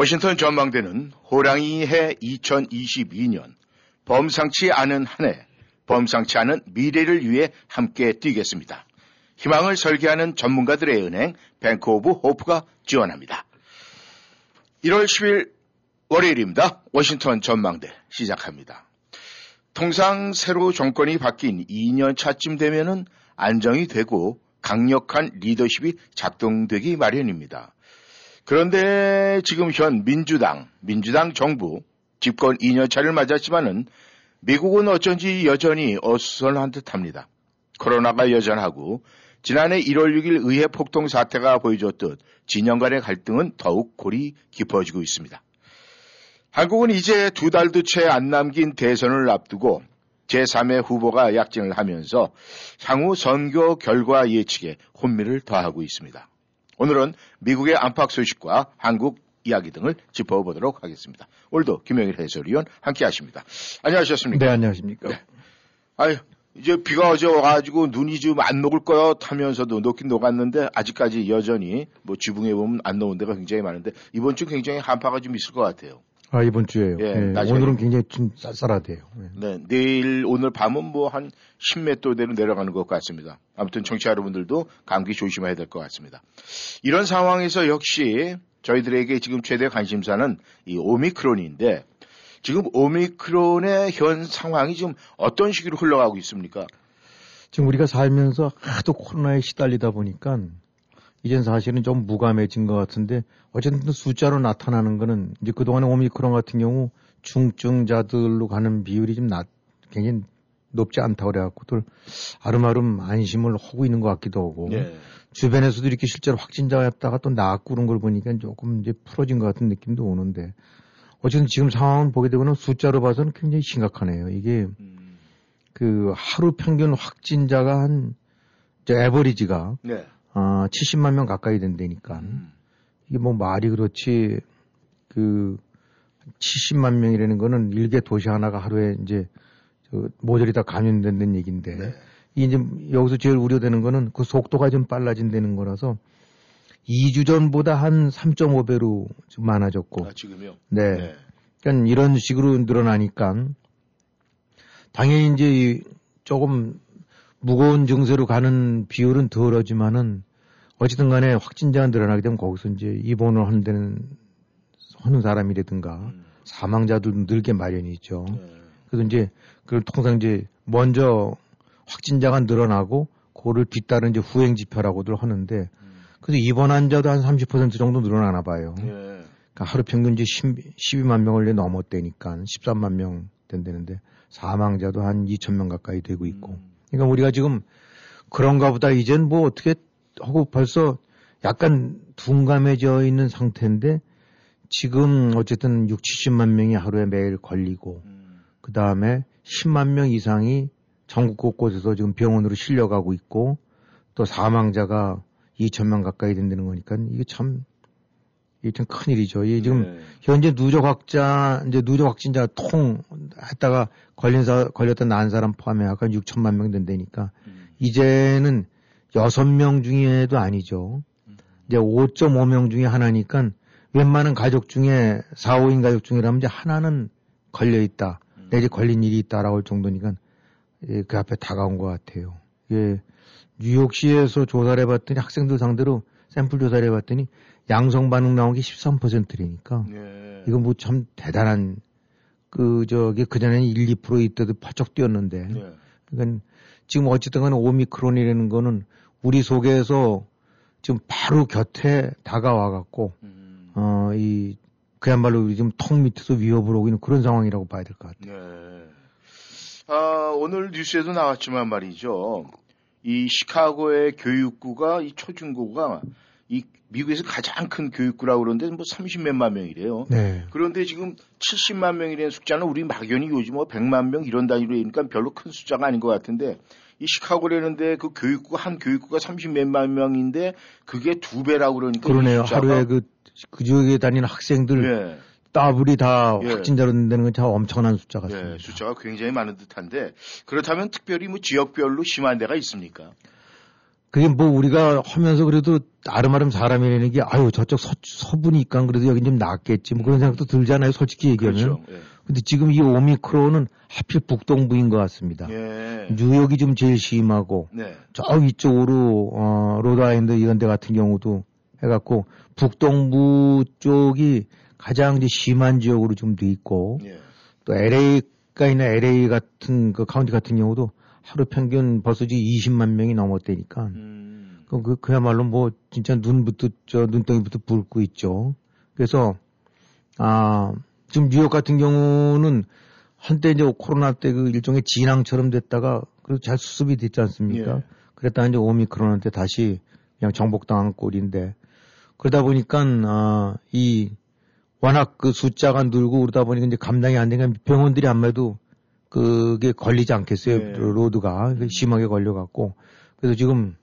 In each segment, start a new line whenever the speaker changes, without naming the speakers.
워싱턴 전망대는 호랑이 해 2022년 범상치 않은 한 해, 범상치 않은 미래를 위해 함께 뛰겠습니다. 희망을 설계하는 전문가들의 은행 뱅크 오브 호프가 지원합니다. 1월 10일 월요일입니다. 워싱턴 전망대 시작합니다. 통상 새로 정권이 바뀐 2년 차쯤 되면은 안정이 되고 강력한 리더십이 작동되기 마련입니다. 그런데 지금 현 민주당, 민주당 정부 집권 2년 차를 맞았지만은 미국은 어쩐지 여전히 어수선한 듯 합니다. 코로나가 여전하고 지난해 1월 6일 의회 폭동 사태가 보여줬듯 진영 간의 갈등은 더욱 골이 깊어지고 있습니다. 한국은 이제 두 달도 채 안 남긴 대선을 앞두고 제3의 후보가 약진을 하면서 향후 선거 결과 예측에 혼미를 더하고 있습니다. 오늘은 미국의 안팎 소식과 한국 이야기 등을 짚어보도록 하겠습니다. 오늘도 김영일 해설위원 함께 하십니다. 안녕하셨습니까?
네, 안녕하십니까? 네.
아유, 이제 비가 어제 와가지고 눈이 좀 안 녹을 거요 하면서도 녹긴 녹았는데 아직까지 여전히 뭐 지붕에 보면 안 녹은 데가 굉장히 많은데 이번 주 굉장히 한파가 좀 있을 것 같아요.
아 이번 주에요. 예, 네, 오늘은 굉장히 좀 쌀쌀하대요.
네. 네, 내일 오늘 밤은 뭐 한 10몇 도대로 내려가는 것 같습니다. 아무튼 청취자 여러분들도 감기 조심해야 될 것 같습니다. 이런 상황에서 역시 저희들에게 지금 최대 관심사는 이 오미크론인데 지금 오미크론의 현 상황이 지금 어떤 식으로 흘러가고 있습니까?
지금 우리가 살면서 하도 코로나에 시달리다 보니까 이젠 사실은 좀 무감해진 것 같은데 어쨌든 숫자로 나타나는 거는 이제 그동안에 오미크론 같은 경우 중증자들로 가는 비율이 좀 낮, 굉장히 높지 않다고 그래갖고들 아름아름 안심을 하고 있는 것 같기도 하고 네. 주변에서도 이렇게 실제로 확진자였다가 또 나았고 그런 걸 보니까 조금 이제 풀어진 것 같은 느낌도 오는데 어쨌든 지금 상황을 보게 되고는 숫자로 봐서는 굉장히 심각하네요. 이게 음. 그 하루 평균 확진자가 한, 저 에버리지가 네. 어, 70만 명 가까이 된다니까. 음. 이게 뭐 말이 그렇지 그 70만 명이라는 거는 일개 도시 하나가 하루에 이제 저 모조리 다 감염된다는 얘기인데 네. 이제 여기서 제일 우려되는 거는 그 속도가 좀 빨라진다는 거라서 2주 전보다 한 3.5배로 좀 많아졌고.
아, 지금요?
네. 네. 그러니까 이런 식으로 늘어나니까 당연히 이제 조금 무거운 증세로 가는 비율은 덜하지만은 어쨌든 간에 확진자가 늘어나게 되면 거기서 이제 입원을 하는 데는 하는 사람이라든가 음. 사망자도 늘게 마련이죠. 네. 그래서 이제 그 통상 이제 먼저 확진자가 늘어나고 그거를 뒤따른 이제 후행 지표라고들 하는데 음. 그래서 입원 환자도 한 30% 정도 늘어나나 봐요. 예. 그러니까 하루 평균 이제 10, 12만 명을 넘었대니까 13만 명 된다는데 사망자도 한 2천 명 가까이 되고 있고. 음. 그러니까 우리가 지금 그런가 보다 이젠 뭐 어떻게 하고 벌써 약간 둔감해져 있는 상태인데 지금 어쨌든 6, 70만 명이 하루에 매일 걸리고 음. 그 다음에 10만 명 이상이 전국 곳곳에서 지금 병원으로 실려가고 있고 또 사망자가 2천 명 가까이 된다는 거니까 이게 참 이게 참 큰일이죠. 이게 지금 네. 현재 누적 확자 이제 누적 확진자 통 했다가 걸린 사 걸렸던 난 사람 포함해 약간 6천만 명 된다니까 음. 이제는 6명 중에도 아니죠. 음. 이제 5.5명 중에 하나니까 웬만한 가족 중에 4, 5인 가족 중이라면 이제 하나는 걸려 있다. 음. 내지 걸린 일이 있다라고 할 정도니까 예, 그 앞에 다가온 것 같아요. 예. 뉴욕시에서 조사를 해봤더니 학생들 상대로 샘플 조사를 해봤더니 양성 반응 나온 게 13%라니까 예. 이거 뭐 참 대단한 그 저기 그 전에는 1, 2% 이때도 퍼쩍 뛰었는데 예. 그러니까 지금 어쨌든 간에 오미크론이라는 거는 우리 속에서 지금 바로 곁에 다가와 갖고 음. 어이 그야말로 지금 턱 밑에서 위협을 오고 있는 그런 상황이라고 봐야 될 것 같아요. 네.
아, 오늘 뉴스에도 나왔지만 말이죠. 이 시카고의 교육부가 이 초중고가 이 미국에서 가장 큰 교육구라고 그러는데 뭐 30몇만 명이래요.
네.
그런데 지금 70만 명이라는 숫자는 우리 막연히 요즘 뭐 100만 명 이런 단위로 되니까 별로 큰 숫자가 아닌 것 같은데 이 시카고라는데 그 교육구 한 교육구가 30몇만 명인데 그게 두 배라고 그러니까 이
그러네요.
숫자가-
하루에 그, 그 지역에 다니는 학생들
예.
더블이 다
예.
확진자로 된다는 건 참 엄청난 숫자 같습니다.
예, 숫자가 굉장히 많은 듯한데 그렇다면 특별히 뭐 지역별로 심한 데가 있습니까?
그게 뭐 우리가 하면서 그래도 아름아름 사람이라는 게 아유 저쪽 서, 서부니까 그래도 여긴 좀 낫겠지 뭐 그런 생각도 들잖아요. 솔직히 얘기하면.
그렇죠. 예.
근데 지금 이 오미크론은 하필 북동부인 것 같습니다.
예.
뉴욕이 좀 제일 심하고
네.
저 위쪽으로 어 로드아일랜드 이런 데 같은 경우도 해갖고 북동부 쪽이 가장 이제 심한 지역으로 좀 돼 있고
예.
또 LA가 있는 LA 같은 그 카운티 같은 경우도 하루 평균 벌써 20만 명이 넘었다니까
음.
그, 그 그야말로 뭐 진짜 눈부터 저 눈덩이부터 불고 있죠. 그래서 아 지금 뉴욕 같은 경우는 한때 이제 코로나 때 그 일종의 진앙처럼 됐다가 그래도 잘 수습이 됐지 않습니까?
예.
그랬다가 이제 오미크론한테 다시 그냥 정복당한 꼴인데 그러다 보니까 아, 이 워낙 그 숫자가 늘고 그러다 보니까 이제 감당이 안 되니까 병원들이 아무래도 그게 걸리지 않겠어요.
네.
로드가 심하게 걸려갖고 그래서 지금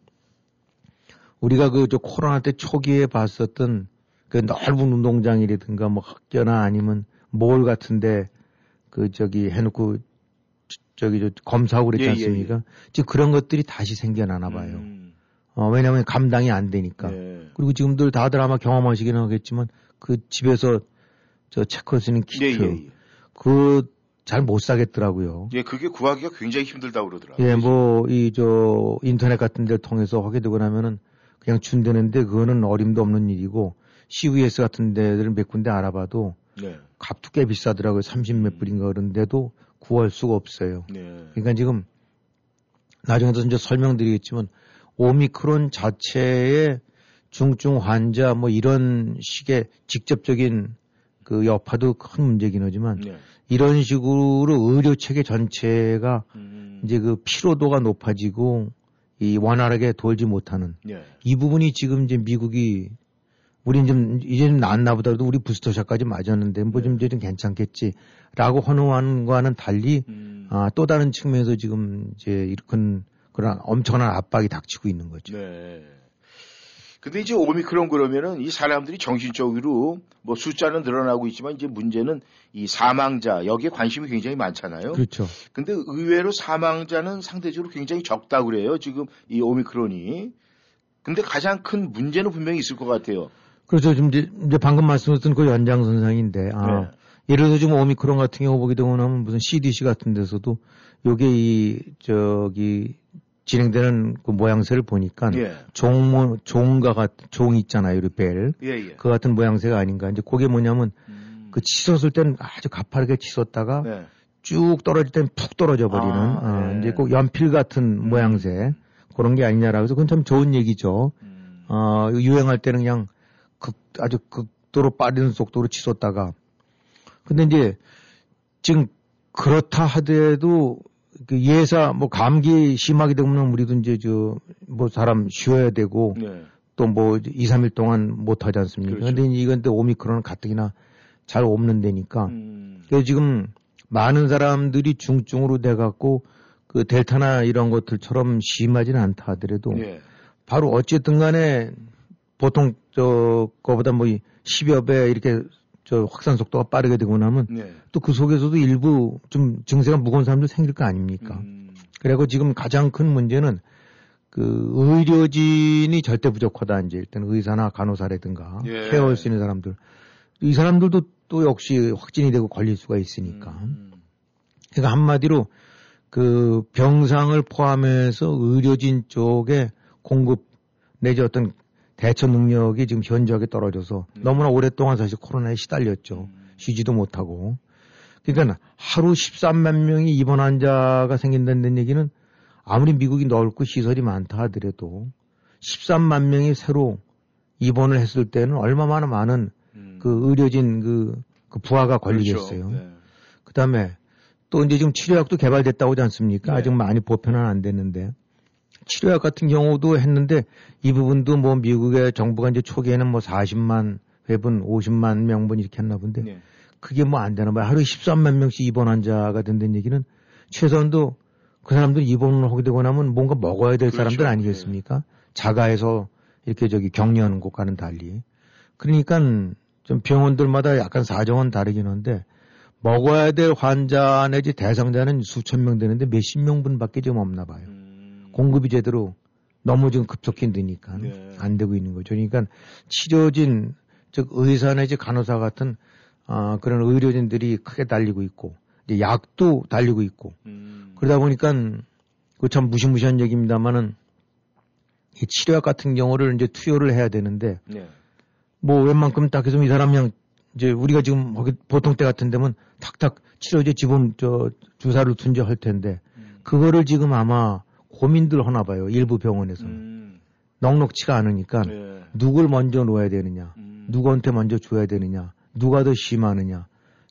우리가 그 저 코로나 때 초기에 봤었던 그 넓은 운동장이라든가 뭐 학교나 아니면 몰 같은데 그 저기 해놓고 저- 저기 저 검사하고 그랬지
예, 예,
않습니까? 지금 그런 것들이 다시 생겨나나 봐요.
음.
어, 왜냐하면 감당이 안 되니까.
네.
그리고 지금들 다들 아마 경험하시긴 하겠지만 그 집에서 저 체크 쓰는 키트
예, 예, 예.
그 잘 못 사겠더라고요.
예, 그게 구하기가 굉장히 힘들다고 그러더라고요.
예, 뭐 이 저 인터넷 같은 데를 통해서 하게 되고 나면은 그냥 준다는데 그거는 어림도 없는 일이고 CVS 같은 데를 몇 군데 알아봐도
네.
값도 꽤 비싸더라고요. 30몇 불인가 그런데도 구할 수가 없어요.
네.
그러니까 지금 나중에도 이제 설명드리겠지만 오미크론 자체의 중증 환자 뭐 이런 식의 직접적인 그 여파도 큰 문제긴 하지만
네.
이런 식으로 의료 체계 전체가
음.
이제 그 피로도가 높아지고 이 원활하게 돌지 못하는
네.
이 부분이 지금 이제 미국이 우린 좀 이제 좀 나았나 보다도 우리 부스터샷까지 맞았는데 뭐좀 이제 좀 괜찮겠지라고 헌호하는 거와는 달리
음.
아, 또 다른 측면에서 지금 이제 이런 그런 엄청난 압박이 닥치고 있는 거죠.
네. 근데 이제 오미크론 그러면은 이 사람들이 정신적으로 뭐 숫자는 늘어나고 있지만 이제 문제는 이 사망자 여기에 관심이 굉장히 많잖아요.
그렇죠.
근데 의외로 사망자는 상대적으로 굉장히 적다고 그래요. 지금 이 오미크론이. 근데 가장 큰 문제는 분명히 있을 것 같아요.
그렇죠. 지금 이제, 이제 방금 말씀하셨던 그 연장선상인데, 아,
네.
예를 들어서 지금 오미크론 같은 경우 보게 되고 나면 무슨 CDC 같은 데서도 요게 이, 저기, 진행되는 그 모양새를 보니까
예.
종, 종과 같은, 종 있잖아요. 이 벨.
예, 예.
그 같은 모양새가 아닌가. 이제 그게 뭐냐면
음.
그 치솟을 때는 아주 가파르게 치솟다가
네.
쭉 떨어질 땐푹 떨어져 버리는
아,
어,
네.
이제 꼭 연필 같은 모양새 그런 게 아니냐라고 해서 그건 참 좋은 얘기죠.
음.
어, 유행할 때는 그냥 극, 아주 극도로 빠른 속도로 치솟다가 근데 이제 지금 그렇다 하더라도 그 예사 뭐 감기 심하게 되면 우리도 이제 저 뭐 사람 쉬어야 되고
네.
또뭐 2, 3일 동안 못 하지 않습니까?
그렇죠.
근데 이건 또 오미크론은 가뜩이나 잘 없는 데니까
음.
그래서 지금 많은 사람들이 중증으로 돼 갖고 그 델타나 이런 것들처럼 심하지는 않다 하더라도
예.
바로 어쨌든 간에 보통 저 거보다 뭐 10여 배 이렇게 저 확산 속도가 빠르게 되고 나면
네.
또그 속에서도 일부 좀 증세가 무거운 사람도 생길 거 아닙니까?
음.
그리고 지금 가장 큰 문제는 그 의료진이 절대 부족하다 이제 일단 의사나 간호사라든가
예.
케어할 수 있는 사람들 이 사람들도 또 역시 확진이 되고 걸릴 수가 있으니까
음.
그러니까 한마디로 그 병상을 포함해서 의료진 쪽에 공급 내지 어떤 대처 능력이 지금 현저하게 떨어져서
네.
너무나 오랫동안 사실 코로나에 시달렸죠.
음.
쉬지도 못하고. 그러니까 하루 13만 명이 입원 환자가 생긴다는 얘기는 아무리 미국이 넓고 시설이 많다 하더라도 13만 명이 새로 입원을 했을 때는 얼마나 많은
음.
그 의료진 그, 그 부하가 걸리겠어요.
그렇죠. 네.
그 다음에 또 이제 지금 치료약도 개발됐다고 하지 않습니까?
네.
아직 많이 보편은 안 됐는데 치료약 같은 경우도 했는데 이 부분도 뭐 미국의 정부가 이제 초기에는 뭐 40만 회분, 50만 명분 이렇게 했나 본데
네.
그게 뭐 안 되나 봐요. 하루에 13만 명씩 입원 환자가 된다는 얘기는 최소한도 그 사람들 입원을 하게 되고 나면 뭔가 먹어야 될
그렇죠.
사람들 아니겠습니까? 자가에서 이렇게 저기 격리하는 곳과는 달리. 그러니까 좀 병원들마다 약간 사정은 다르긴 한데 먹어야 될 환자 내지 대상자는 수천 명 되는데 몇십 명분밖에 지금 없나 봐요.
음.
공급이 제대로 너무 지금 급속히 느니까
네.
안 되고 있는 거죠. 그러니까 치료진 즉 의사 내지 간호사 같은 아 그런 의료진들이 크게 달리고 있고 이제 약도 달리고 있고
음.
그러다 보니까 그 참 무시무시한 얘기입니다만은 이 치료약 같은 경우를 이제 투여를 해야 되는데
네.
뭐 웬만큼 딱 해서 이 사람 그냥 이제 우리가 지금 보통 때 같은 데면 탁탁 치료제 지분 저 주사를 둔제 할 텐데
음.
그거를 지금 아마 고민들 하나 봐요 일부 병원에서는
음.
넉넉치가 않으니까
네.
누굴 먼저 놓아야 되느냐
음.
누구한테 먼저 줘야 되느냐 누가 더 심하느냐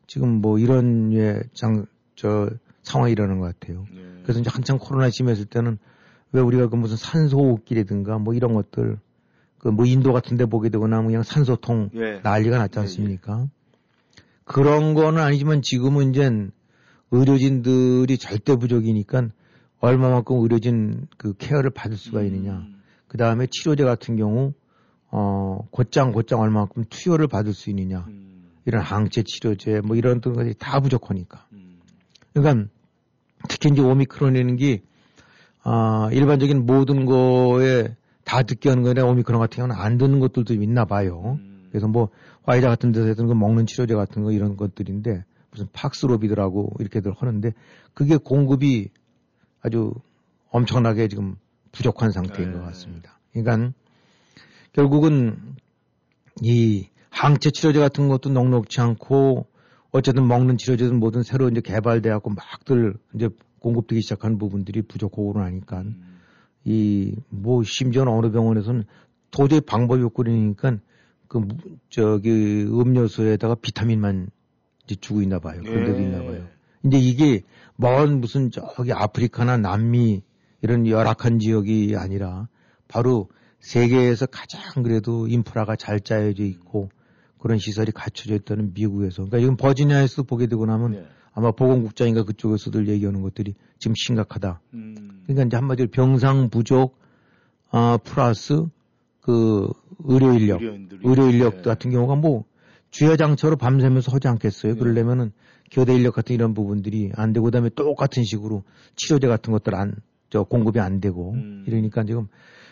지금 뭐 이런 예 장 저 상황이 일어나는 것 같아요.
네.
그래서 이제 한창 코로나 심했을 때는 왜 우리가 그 무슨 산소호흡기라든가 뭐 이런 것들 그 뭐 인도 같은 데 보게 되거나 뭐 그냥 산소통
예.
난리가 났지
예,
않습니까? 그런 거는 아니지만 지금은 이제 의료진들이 절대 부족이니까 얼마만큼 의료진 그 케어를 받을 수가 있느냐.
음.
그 다음에 치료제 같은 경우, 어, 곧장, 곧장 얼마만큼 투여를 받을 수 있느냐.
음.
이런 항체 치료제, 뭐 이런 것들이 다 부족하니까.
음.
그러니까 특히 이제 오미크론이라는 게, 아, 일반적인 모든 거에 다 듣게 하는 거에 오미크론 같은 경우는 안 듣는 것들도 있나 봐요.
음.
그래서 뭐 화이자 같은 데서 했던 그 먹는 치료제 같은 거 이런 것들인데 무슨 팍스로비드라고 이렇게들 하는데 그게 공급이 아주 엄청나게 지금 부족한 상태인
네.
것 같습니다. 그러니까 결국은 이 항체 치료제 같은 것도 넉넉치 않고 어쨌든 먹는 치료제든 뭐든 새로 이제 개발돼 갖고 막들 이제 공급되기 시작한 부분들이 부족하고 그러니까
음.
이뭐 심지어는 어느 병원에서는 도저히 방법이 없고 그러니까 그 무- 저기 음료수에다가 비타민만 이제 주고 있나 봐요. 그런 데도
예.
있나 봐요. 이제 이게 먼 무슨 저기 아프리카나 남미 이런 열악한 지역이 아니라 바로 세계에서 가장 그래도 인프라가 잘 짜여져 있고 그런 시설이 갖춰져 있다는 미국에서 그러니까 지금 버지니아에서 보게 되고 나면
네.
아마 보건국장인가 그쪽에서들 얘기하는 것들이 지금 심각하다.
음.
그러니까 이제 한마디로 병상 부족, 아, 플러스 그 의료 인력.
의료
인력
네.
같은 경우가 뭐 주야장처럼 밤새면서 하지 않겠어요.
네.
그러려면은 교대 인력 같은 이런 부분들이 안 되고 그다음에 똑같은 식으로 치료제 같은 것들 안, 저 공급이 안 되고
음.
이러니까 지금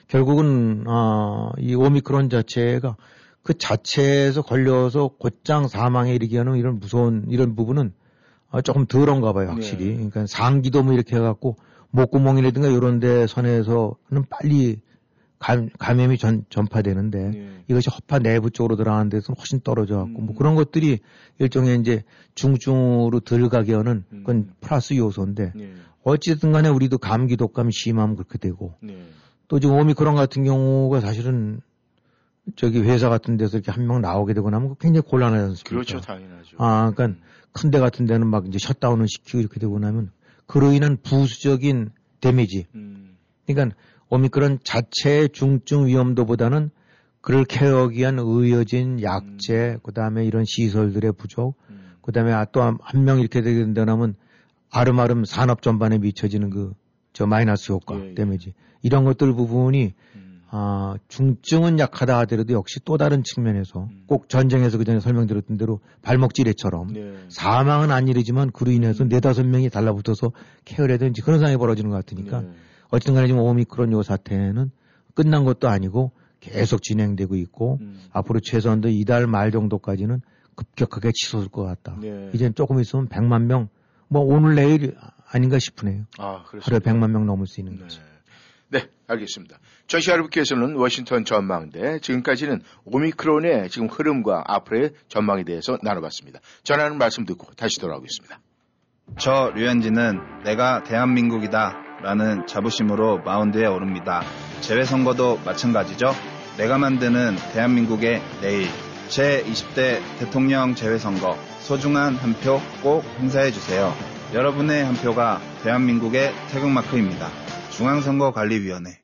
결국은 아, 이 오미크론 자체가 그 자체에서 걸려서 곧장 사망에 이르게 하는 이런 무서운 이런 부분은 아, 조금 덜한가 봐요, 확실히.
네.
그러니까 상기도 뭐 이렇게 해갖고 목구멍이라든가 이런 데 선에서는 빨리 감, 감염이 전, 전파되는데
네.
이것이 허파 내부 쪽으로 들어가는 데서는 훨씬 떨어져 갖고
음.
뭐 그런 것들이 일종의 이제 중증으로 들어가게 하는
음.
그건 플러스 요소인데
네.
어쨌든 간에 우리도 감기 독감이 심하면 그렇게 되고
네.
또 지금 오미크론 같은 경우가 사실은 저기 회사 같은 데서 이렇게 한 명 나오게 되고 나면 굉장히 곤란하지 않습니까?
그렇죠, 당연하죠.
아, 그러니까 큰 데 같은 데는 막 이제 셧다운을 시키고 이렇게 되고 나면 그로 인한 부수적인 damage.
음.
그러니까 오미크론 자체의 중증 위험도보다는 그를 care하기 위한 의료진, 약제, 그 다음에 이런 시설들의 부족,
음.
그 다음에 또 한 명 이렇게 되게 된다면 알음알음 산업 전반에 미쳐지는 그 저 마이너스 효과,
예, 예.
damage. 이런 것들 부분이
음.
아, 중증은 약하다 하더라도 역시 또 다른 측면에서
음.
꼭 전쟁에서 그 전에 설명드렸던 대로 발목지뢰처럼
네.
사망은 안 이르지만 그로 인해서
음.
네다섯 명이 달라붙어서 케어를 해야 되는지 그런 상황이 벌어지는 것 같으니까
네.
어쨌든 간에 지금 오미크론 요 사태는 끝난 것도 아니고 계속 진행되고 있고
음.
앞으로 최소한도 이달 말 정도까지는 급격하게 치솟을 것 같다.
네.
이젠 조금 있으면 100만 명, 뭐 오늘 내일 아닌가 싶으네요.
아,
하루에
그렇습니다.
100만 명 넘을 수 있는
네.
거죠.
네, 알겠습니다. 전시 여러분께서는 워싱턴 전망대 지금까지는 오미크론의 지금 흐름과 앞으로의 전망에 대해서 나눠봤습니다. 전하는 말씀 듣고 다시 돌아오겠습니다.
저 류현진은 내가 대한민국이다 라는 자부심으로 마운드에 오릅니다. 재외선거도 마찬가지죠. 내가 만드는 대한민국의 내일 제20대 대통령 재외선거 소중한 한 표 꼭 행사해 주세요. 여러분의 한 표가 대한민국의 태극마크입니다. 중앙선거관리위원회.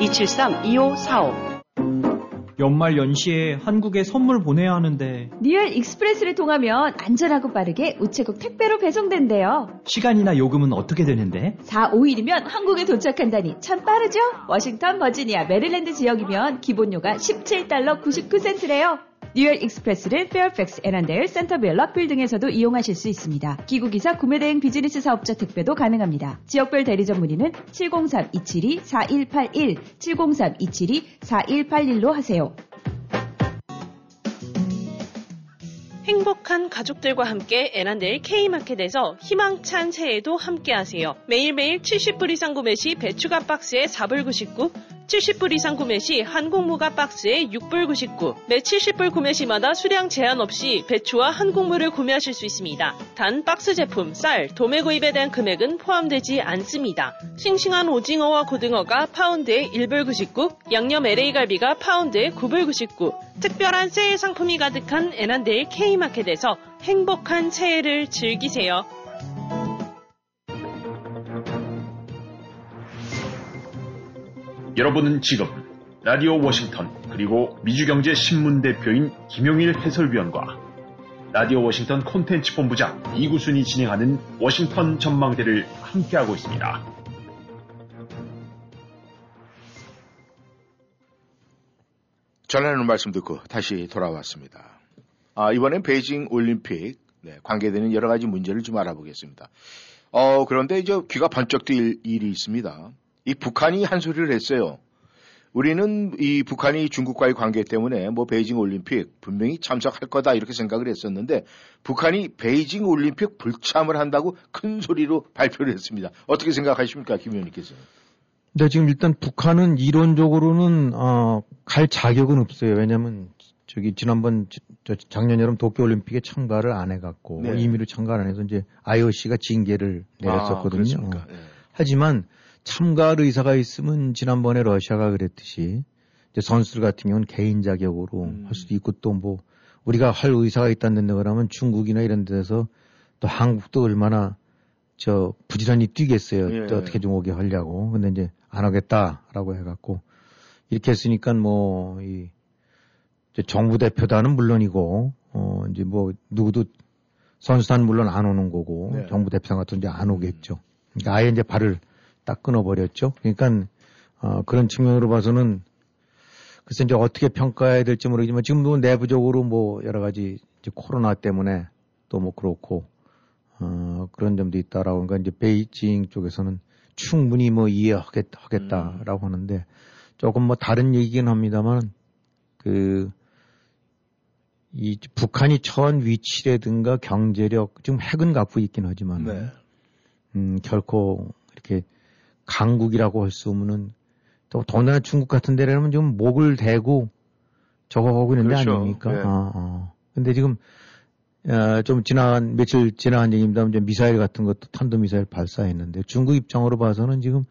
273-2545
연말 연시에 한국에 선물 보내야 하는데
리얼 익스프레스를 통하면 안전하고 빠르게 우체국 택배로 배송된대요.
시간이나 요금은 어떻게 되는데?
4, 5일이면 한국에 도착한다니 참 빠르죠? 워싱턴, 버지니아, 메릴랜드 지역이면 기본료가 17달러 99센트래요. 리얼 익스프레스를 페어팩스, 애난데일, 센터빌, 락빌 등에서도 이용하실 수 있습니다. 귀국 이사 구매 대행 비즈니스 사업자 택배도 가능합니다. 지역별 대리점 문의는 703-272-4181, 703-272-4181로 하세요.
행복한 가족들과 함께 에란데일 K마켓에서 희망찬 새해도 함께하세요. 매일매일 70불 이상 구매 시 배추가 박스에 4불 99, 70불 이상 구매 시 한국무가 박스에 6불 99, 매 70불 구매 시마다 수량 제한 없이 배추와 한국무를 구매하실 수 있습니다. 단 박스 제품, 쌀, 도매 구입에 대한 금액은 포함되지 않습니다. 싱싱한 오징어와 고등어가 파운드에 1불 99, 양념 LA 갈비가 파운드에 9불 99, 특별한 새해 상품이 가득한 에난데일 K마켓에서 행복한 새해를 즐기세요.
여러분은 지금 라디오 워싱턴 그리고 미주경제 신문 대표인 김용일 해설위원과 라디오 워싱턴 콘텐츠 본부장 이구순이 진행하는 워싱턴 전망대를 함께하고 있습니다.
전하는 말씀 듣고 다시 돌아왔습니다. 아, 이번엔 베이징 올림픽 네, 관계되는 여러 가지 문제를 좀 알아보겠습니다. 어, 그런데 이제 귀가 번쩍 뜰 일이 있습니다. 이 북한이 한 소리를 했어요. 우리는 이 북한이 중국과의 관계 때문에 뭐 베이징 올림픽 분명히 참석할 거다 이렇게 생각을 했었는데 북한이 베이징 올림픽 불참을 한다고 큰 소리로 발표를 했습니다. 어떻게 생각하십니까, 김 의원님께서?
근데 지금 일단 북한은 이론적으로는 어, 갈 자격은 없어요. 왜냐하면 저기 지난번 저 작년 여름 도쿄 올림픽에 참가를 안 해갖고
네.
임의로 참가 안 해서 이제 IOC가 징계를 내렸었거든요.
아, 그렇습니까?
어.
네.
하지만 참가할 의사가 있으면 지난번에 러시아가 그랬듯이 이제 선수들 같은 경우는 개인 자격으로
음.
할 수도 있고 또 뭐 우리가 할 의사가 있다는 데 그러면 중국이나 이런 데서 또 한국도 얼마나 저 부지런히 뛰겠어요.
예.
또 어떻게 좀 오게 하려고. 근데 이제 안 하겠다라고 해갖고 이렇게 했으니까 뭐 이 정부 대표단은 물론이고 어 이제 뭐 누구도 선수단 물론 안 오는 거고
네.
정부 대표단 같은 이제 안 오겠죠. 그러니까 아예 이제 발을 딱 끊어버렸죠. 그러니까 어, 그런 측면으로 봐서는 글쎄 이제 어떻게 평가해야 될지 모르겠지만 지금도 내부적으로 뭐 여러 가지 이제 코로나 때문에 또 뭐 그렇고 어, 그런 점도 있다라고 그러니까 이제 베이징 쪽에서는 충분히 뭐 이해하겠다라고 하는데 조금 뭐 다른 얘기긴 합니다만 그 이 북한이 처한 위치라든가 경제력 지금 핵은 갖고 있긴 하지만
네.
음, 결코 이렇게 강국이라고 할 수 없는 또 더나 중국 같은 데라면 좀 목을 대고 저거 하고 있는 데
그렇죠.
아닙니까?
네.
어, 어. 근데 지금 어, 좀 지난 며칠 지난 얘기입니다만 미사일 같은 것도 탄도 미사일 발사했는데 중국 입장으로 봐서는 지금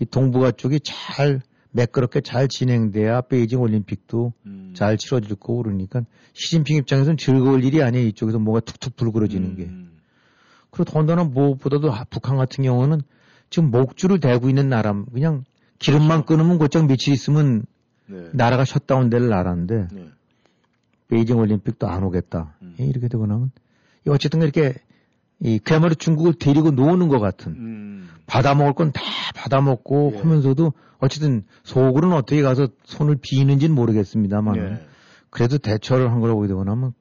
이 동북아 쪽이 잘 매끄럽게 잘 진행돼야 베이징 올림픽도
음.
잘 치러질 거고 그러니까 시진핑 입장에서는 즐거울 일이 아니에요. 이쪽에서 뭐가 툭툭 불그러지는 게.
음.
그리고 더군다나 무엇보다도 아, 북한 같은 경우는 지금 목줄을 대고 있는 나라, 그냥 기름만 끊으면 곧장 며칠 있으면
네.
나라가 셧다운 될 나라인데
네.
베이징 올림픽도 안 오겠다.
음.
예, 이렇게 되고 나면 이 어쨌든 이렇게 이 그야말로 중국을 데리고 노는 것 같은
음.
받아먹을 건 다 받아먹고
예.
하면서도 어쨌든 속으로는 어떻게 가서 손을 비는지는 모르겠습니다만
네.
그래도 대처를 한 거라고 되고 나면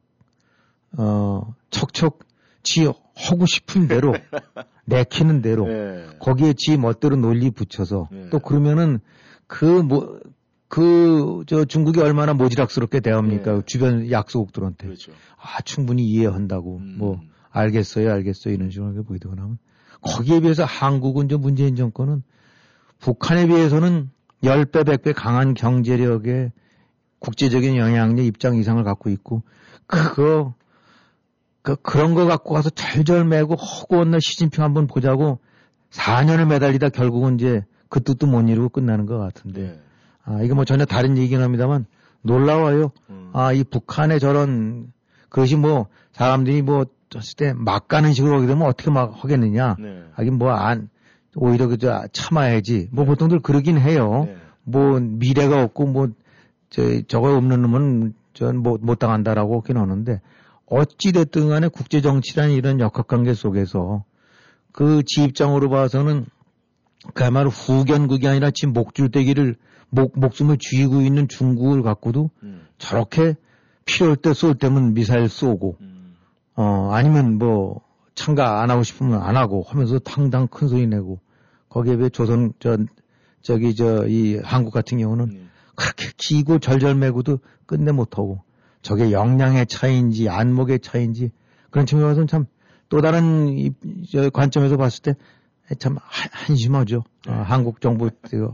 어 척척 지 하고 싶은 대로 내키는 대로
네.
거기에 지 멋대로 논리 붙여서
네.
또 그러면은 그 뭐 그 저 중국이 얼마나 모지락스럽게 대합니까
네.
주변 약소국들한테
그렇죠.
아 충분히 이해한다고
음.
뭐 알겠어요 알겠어요 이런 식으로 보이더고 나면 거기에 비해서 한국은 저 문재인 정권은 북한에 비해서는 10배, 100배 강한 경제력에 국제적인 영향력 입장 이상을 갖고 있고, 그거, 그, 그런 거 갖고 가서 절절매고 허구한 날 시진핑 한번 보자고 4년을 매달리다 결국은 이제 그 뜻도 못 이루고 끝나는 것 같은데.
네.
아, 이게 뭐 전혀 다른 얘기긴 합니다만 놀라워요.
음.
아, 이 북한의 저런 그것이 뭐 사람들이 뭐 졌을 때막 가는 식으로 하게 되면 어떻게 막 하겠느냐.
네.
하긴 뭐 안, 오히려 그저 참아야지. 뭐 보통들 그러긴 해요.
네.
뭐 미래가 없고 뭐 저, 저거 없는 놈은 전못 못 당한다라고 하긴 하는데 어찌됐든 간에 국제정치라는 이런 역학관계 속에서 그 지 입장으로 봐서는 그야말로 후견국이 아니라 지금 목줄대기를 목, 목숨을 쥐고 있는 중국을 갖고도
음.
저렇게 필요할 때 쏠 때면 미사일 쏘고
음.
어 아니면 뭐 참가 안 하고 싶으면 안 하고 하면서 당당 큰 소리 내고 거기에 비해 조선 저 저기 저 이 한국 같은 경우는
음.
그렇게 기고 절절매고도 끝내 못하고 저게 역량의 차이인지 안목의 차이인지 그런 측면에서는 참 또 다른 이, 관점에서 봤을 때 참 한심하죠. 어, 한국 정부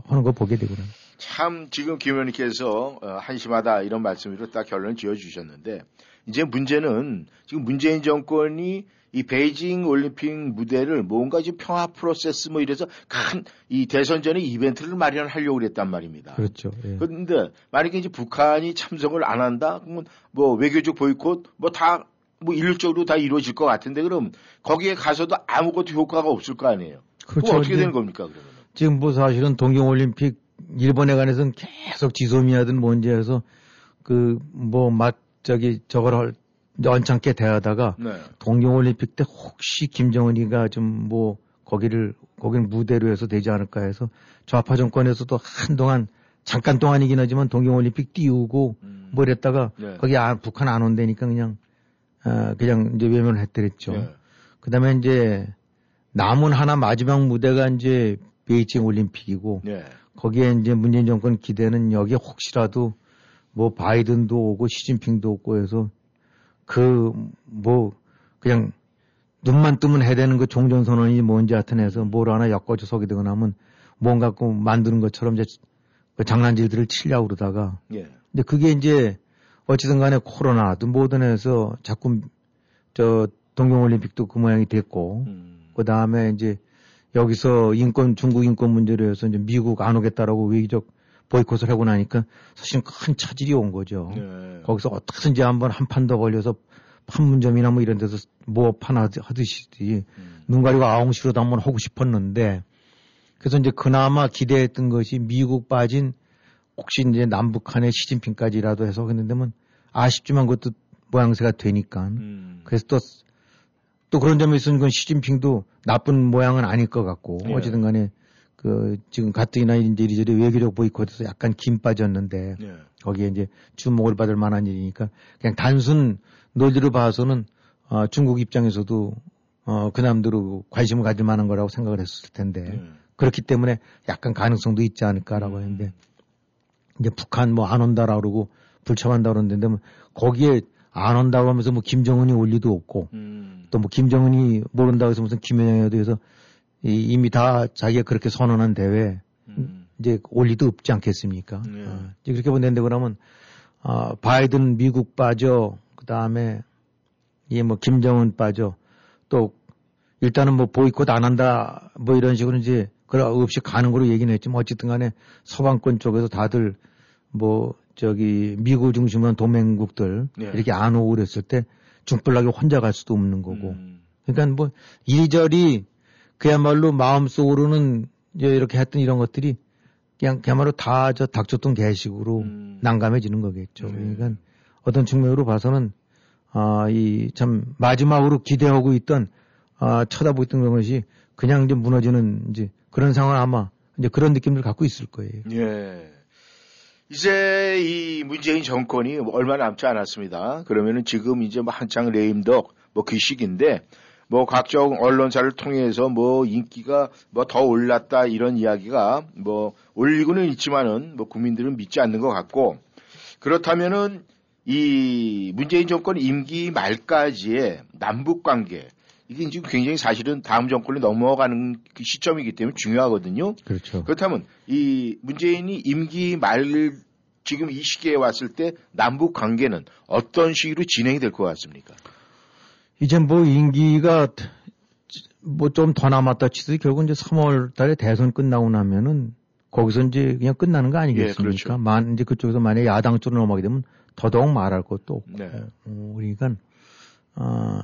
하는 거 보게 되고는.
참 지금 김 의원님께서 어, 한심하다 이런 말씀으로 딱 결론을 지어 주셨는데 이제 문제는 지금 문재인 정권이 이 베이징 올림픽 무대를 뭔가 지금 평화 프로세스 뭐 이래서 큰 이 대선 전에 이벤트를 마련하려고 그랬단 말입니다.
그렇죠. 예.
그런데 만약에 이제 북한이 참석을 안 한다 그러면 뭐 외교적 보이콧 뭐다뭐 일률적으로 다 이루어질 것 같은데 그럼 거기에 가서도 아무것도 효과가 없을 거 아니에요.
그렇죠.
어떻게 되는 겁니까 그러면?
지금 뭐 사실은 동경올림픽 일본에 관해서는 계속 지소미아든 뭔지 해서 그뭐맛 저기 저걸 할- 언짢게 대하다가
네.
동경올림픽 때 혹시 김정은이가 좀 뭐 거기를 거기는 무대로 해서 되지 않을까 해서 좌파 정권에서도 한동안 잠깐 동안이긴 하지만 동경올림픽 띄우고
음.
뭐 이랬다가
네.
거기 안- 북한 안 온다니까 그냥 어, 그냥 이제 외면을 했더랬죠.
네.
그다음에 이제 남은 하나 마지막 무대가 이제 베이징 올림픽이고
네.
거기에 이제 문재인 정권 기대는 여기에 혹시라도 뭐 바이든도 오고 시진핑도 오고 해서 그 뭐 그냥 눈만 뜨면 해대는 그 종전선언이 뭔지 하여튼 해서 뭘 하나 엮어줘 서게 되거나 하면 뭔가 그 만드는 것처럼 이제 그 장난질들을 치려고 그러다가
예.
근데 그게 이제 어찌든 간에 코로나도 뭐든 해서 자꾸 저 동경올림픽도 그 모양이 됐고
음.
그 다음에 이제 여기서 인권, 중국 인권 문제로 해서 이제 미국 안 오겠다라고 외교적 보이콧을 하고 나니까 사실 큰 차질이 온 거죠.
네.
거기서 어떻게든지 한번 한 판 더 벌려서 판문점이나 뭐 이런 데서 뭐판 하듯이
음.
눈 가리고 아웅시로도 한번 하고 싶었는데 그래서 이제 그나마 기대했던 것이 미국 빠진 혹시 이제 남북한의 시진핑까지라도 해서 했는데면 아쉽지만 그것도 모양새가 되니까
음.
그래서 또, 또 그런 점에서는 그 시진핑도 나쁜 모양은 아닐 것 같고,
예.
어쨌든 간에 그 지금 가뜩이나 이제 이리저리 외교력 보이콧에서 약간 김 빠졌는데,
예.
거기에 이제 주목을 받을 만한 일이니까, 그냥 단순 논리로 봐서는, 어, 중국 입장에서도, 어, 그 남대로 관심을 가질 만한 거라고 생각을 했을 텐데,
예.
그렇기 때문에 약간 가능성도 있지 않을까라고
음.
했는데, 이제 북한 뭐 안 온다라고 그러고 불참한다 그러는데, 뭐 거기에 안 온다고 하면서 뭐 김정은이 올 리도 없고,
음.
또뭐 김정은이 모른다고 해서 무슨 김연영에 대해서 이- 이미 다 자기가 그렇게 선언한 대회
음.
이제 올 리도 없지 않겠습니까?
네.
어, 이제 그렇게 본다는데 그러면 어, 바이든 미국 빠져 그 다음에 이뭐 김정은 빠져 또 일단은 뭐 보이콧 안 한다 뭐 이런 식으로 이제 그래 없이 가는 거로 얘기는 했지만 어쨌든 간에 서방권 쪽에서 다들 뭐 저기 미국 중심한 동맹국들
네.
이렇게 안 오고 그랬을 때 중불나게 혼자 갈 수도 없는 거고
음.
그러니까 뭐 이리저리 그야말로 마음속으로는 이렇게 했던 이런 것들이 그냥 그야말로 다 저 닥쳤던 개식으로
음.
난감해지는 거겠죠.
네.
그러니까 어떤 측면으로 봐서는 아, 이 참 마지막으로 기대하고 있던 아, 쳐다보고 있던 것이 그냥 이제 무너지는 이제 그런 상황 아마 이제 그런 느낌을 갖고 있을 거예요.
예. 이제 이 문재인 정권이 얼마 남지 않았습니다. 그러면은 지금 이제 뭐 한창 레임덕 뭐그 시기인데 뭐 각종 언론사를 통해서 뭐 인기가 뭐 더 올랐다 이런 이야기가 뭐 올리고는 있지만은 뭐 국민들은 믿지 않는 것 같고 그렇다면은 이 문재인 정권 임기 말까지의 남북 관계 이게 지금 굉장히 사실은 다음 정권에 넘어가는 그 시점이기 때문에 중요하거든요.
그렇죠.
그렇다면 이 문재인이 임기 말 지금 이 시기에 왔을 때 남북 관계는 어떤 식으로 진행이 될 것 같습니까?
이제 뭐 임기가 뭐 좀 더 남았다 치더라도 결국 이제 3월 달에 대선 끝나고 나면은 거기서 이제 그냥 끝나는 거 아니겠습니까?
예, 그렇죠.
만, 이제 그쪽에서 만약에 야당 쪽으로 넘어가게 되면 더더욱 말할 것도 없고.
네.
어, 그러니까, 어,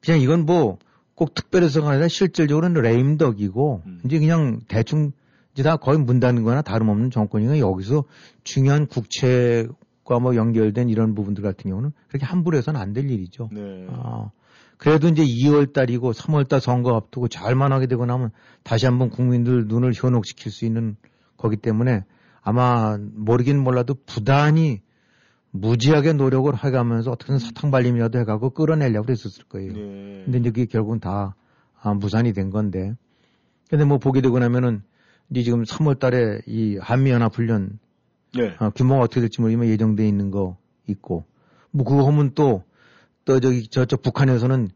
그냥 이건 뭐 꼭 특별해서가 아니라 실질적으로는 레임덕이고,
음.
이제 그냥 대충 이제 다 거의 문 닫는 거나 다름없는 정권이니까 여기서 중요한 국채 과 뭐 연결된 이런 부분들 같은 경우는 그렇게 함부로 해서는 안 될 일이죠.
네.
아, 그래도 이제 2월 달이고 3월 달 선거 앞두고 잘만 하게 되고 나면 다시 한번 국민들 눈을 현혹시킬 수 있는 거기 때문에 아마 모르긴 몰라도 부단히 무지하게 노력을 해가면서 어떻게든 사탕 발림이라도 해가고 끌어내려고 그랬었을 거예요.
네.
근데 이제 그게 결국은 다 아, 무산이 된 건데. 근데 뭐 보게 되고 나면은 이제 지금 3월 달에 이 한미연합훈련
네.
어, 규모가 어떻게 될지 모르지만 예정돼 있는 거 있고 뭐 그거 하면 또 또 저기 저쪽 북한에서는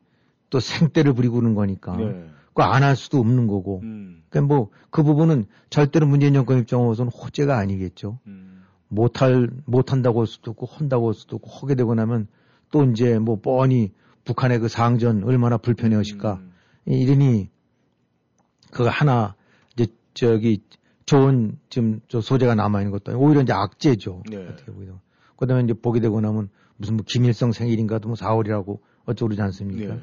또 생떼를 부리고 그러는 거니까
네.
그거 안할 수도 없는 거고
음.
그러니까 뭐 그 부분은 절대로 문재인 정권 입장으로서는 호재가 아니겠죠.
음.
못할 못한다고 할 수도 없고 한다고 할 수도 없고 하게 되고 나면 또 이제 뭐 뻔히 북한의 그 상전 얼마나 불편해 하실까
음.
이러니 그거 하나 이제 저기 좋은 지금 저 소재가 남아 있는 것도 아니고 오히려 이제 악재죠.
네.
어떻게 보기도. 그다음에 이제 보게 되고 나면 무슨 뭐 김일성 생일인가도 뭐 4월이라고 어쩌고 그러지 않습니까?
네.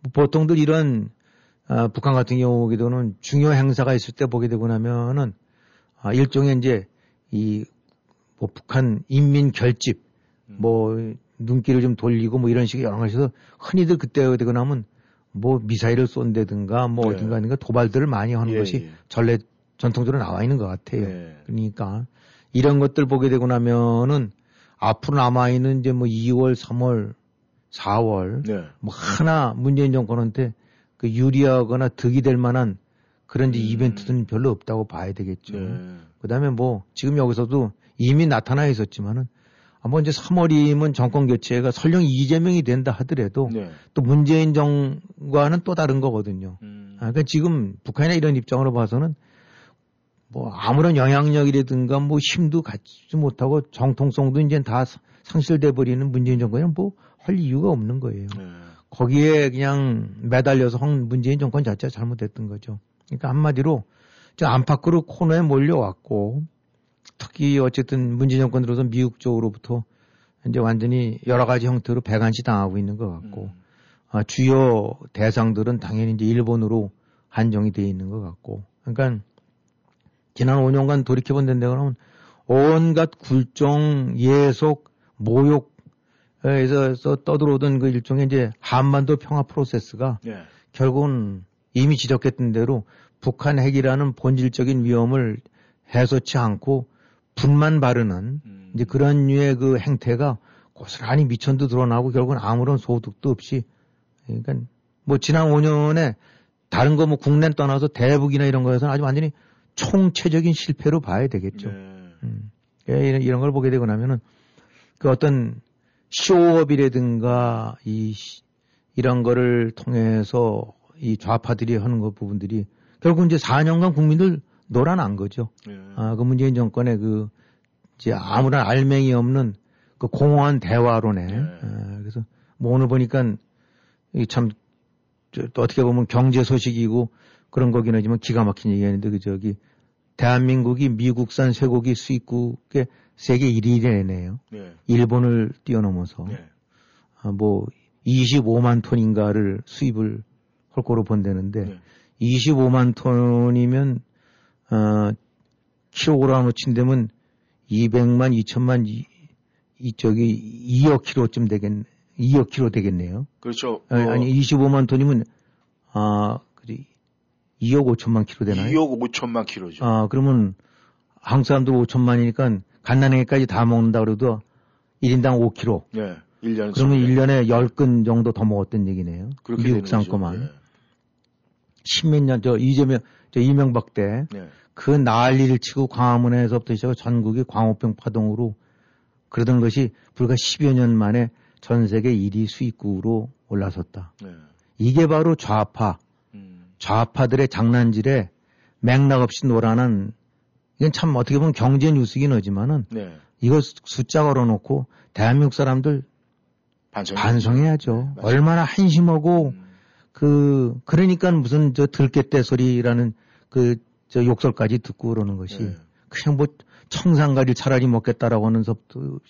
뭐 보통들 이런 아, 북한 같은 경우에는 중요 행사가 있을 때 보게 되고 나면은 아, 일종의 이제 이 뭐 북한 인민 결집
음.
뭐 눈길을 좀 돌리고 뭐 이런 식의 여러 가지에서 흔히들 그때 되고 나면 뭐 미사일을 쏜다든가 뭐
네.
어딘가 어딘가 도발들을 많이 하는
예,
것이
예.
전례 전통적으로 나와 있는 것 같아요.
네.
그러니까 이런 것들 보게 되고 나면은 앞으로 남아 있는 이제 뭐 2월, 3월, 4월
네.
뭐 하나 문재인 정권한테 그 유리하거나 득이 될 만한 그런 이제
음.
이벤트는 별로 없다고 봐야 되겠죠.
네.
그다음에 뭐 지금 여기서도 이미 나타나 있었지만은 아마 이제 3월이면 정권 교체가 설령 이재명이 된다 하더라도
네.
또 문재인 정과는 또 다른 거거든요.
음.
아, 그러니까 지금 북한이나 이런 입장으로 봐서는 뭐 아무런 영향력이라든가 뭐 힘도 갖지 못하고 정통성도 이제 다 상실돼 버리는 문재인 정권은 뭐 할 이유가 없는 거예요.
네.
거기에 그냥 매달려서 한 문재인 정권 자체가 잘못됐던 거죠. 그러니까 한마디로 저 안팎으로 코너에 몰려왔고 특히 어쨌든 문재인 정권 들어서 미국 쪽으로부터 이제 완전히 여러 가지 형태로 배관시 당하고 있는 것 같고
음.
아, 주요 대상들은 당연히 이제 일본으로 한정이 돼 있는 것 같고 그러니까 지난 5년간 돌이켜본 데는 온갖 굴종, 예속, 모욕 에서 떠들어오던 그 일종의 이제 한반도 평화 프로세스가
네.
결국은 이미 지적했던 대로 북한 핵이라는 본질적인 위험을 해소치 않고 분만 바르는
음.
이제 그런 류의 그 행태가 고스란히 미천도 드러나고 결국은 아무런 소득도 없이 그러니까 뭐 지난 5년에 다른 거 뭐 국내 떠나서 대북이나 이런 거에서는 아주 완전히 총체적인 실패로 봐야 되겠죠.
네.
음. 예, 이런, 이런 걸 보게 되고 나면은 그 어떤 쇼업이라든가 이 시- 이런 거를 통해서 이 좌파들이 하는 것 부분들이 결국 이제 4년간 국민들 놀아난 거죠.
네.
아, 그 문재인 정권의 그 이제 아무런 알맹이 없는 그 공허한 대화론에
네.
아, 그래서 뭐 오늘 보니까 이참 또 어떻게 보면 경제 소식이고 그런 거긴 하지만 기가 막힌 얘기하는데 그 저기 대한민국이 미국산 쇠고기 수입국의 세계 1위래네요.
네.
일본을 뛰어넘어서
네.
아, 뭐 25만 톤인가를 수입을 할 거로 본다는데
네.
25만 톤이면 어 킬로그램으로 친다면 200만 2천만 이, 이쪽이 2억 킬로쯤 되겠 2억 킬로 되겠네요.
그렇죠.
아니,
어,
아니 25만 톤이면 아 2억 5천만 킬로 되나요?
2억 5천만 킬로죠.
아 그러면 한국 사람들 5천만이니까 갓난아기까지 다 먹는다 그래도 1인당 5킬로.
네. 1년
그러면 1년에 10근 정도 더 먹었던 얘기네요.
그렇게
미국
되는
상거만.
거죠.
십몇 년, 저 이재명, 저 이명박 때
네. 네.
그 난리를 치고 광화문에서부터 시작해 전국이 광우병 파동으로 그러던 것이 불과 10여 년 만에 전 세계 1위 수입국으로 올라섰다.
네.
이게 바로 좌파,
음.
좌파들의 장난질에 맥락 없이 노라는 이건 참 어떻게 보면 경제 뉴스긴 하지만은
네.
이거 수- 숫자 걸어놓고 대한민국 사람들
반성.
반성해야죠.
맞아요.
얼마나 한심하고
음.
그 그러니까 무슨 저 들깨떼 소리라는 그 저 욕설까지 듣고 그러는 것이
네.
그냥 뭐 청산가리 차라리 먹겠다라고 하는 섭도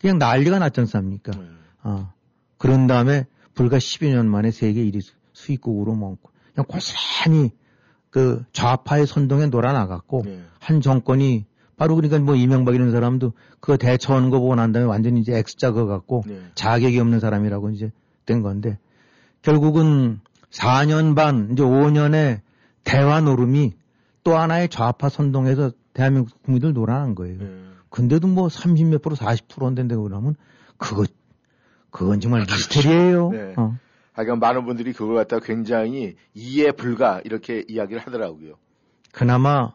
그냥 난리가 났지 않습니까?
네.
아 그런 다음에 불과 12년 만에 세계 1위 수- 수입국으로 먹고 고스란히 그 좌파의 선동에 놀아나갔고
네.
한 정권이 바로 그러니까 뭐 이명박 이런 사람도 그거 대처하는 거 보고 난 다음에 완전히 이제 X자 그거 갖고
네.
자격이 없는 사람이라고 이제 된 건데 결국은 4년 반 이제 5년의 대화 노름이 또 하나의 좌파 선동에서 대한민국 국민들 놀아난 거예요.
네.
근데도 뭐 30 몇 프로 40%인데 그러면 그거 그건 정말 미스터리예요.
네.
어.
하여간 많은 분들이 그걸 갖다 굉장히 이해 불가 이렇게 이야기를 하더라고요.
그나마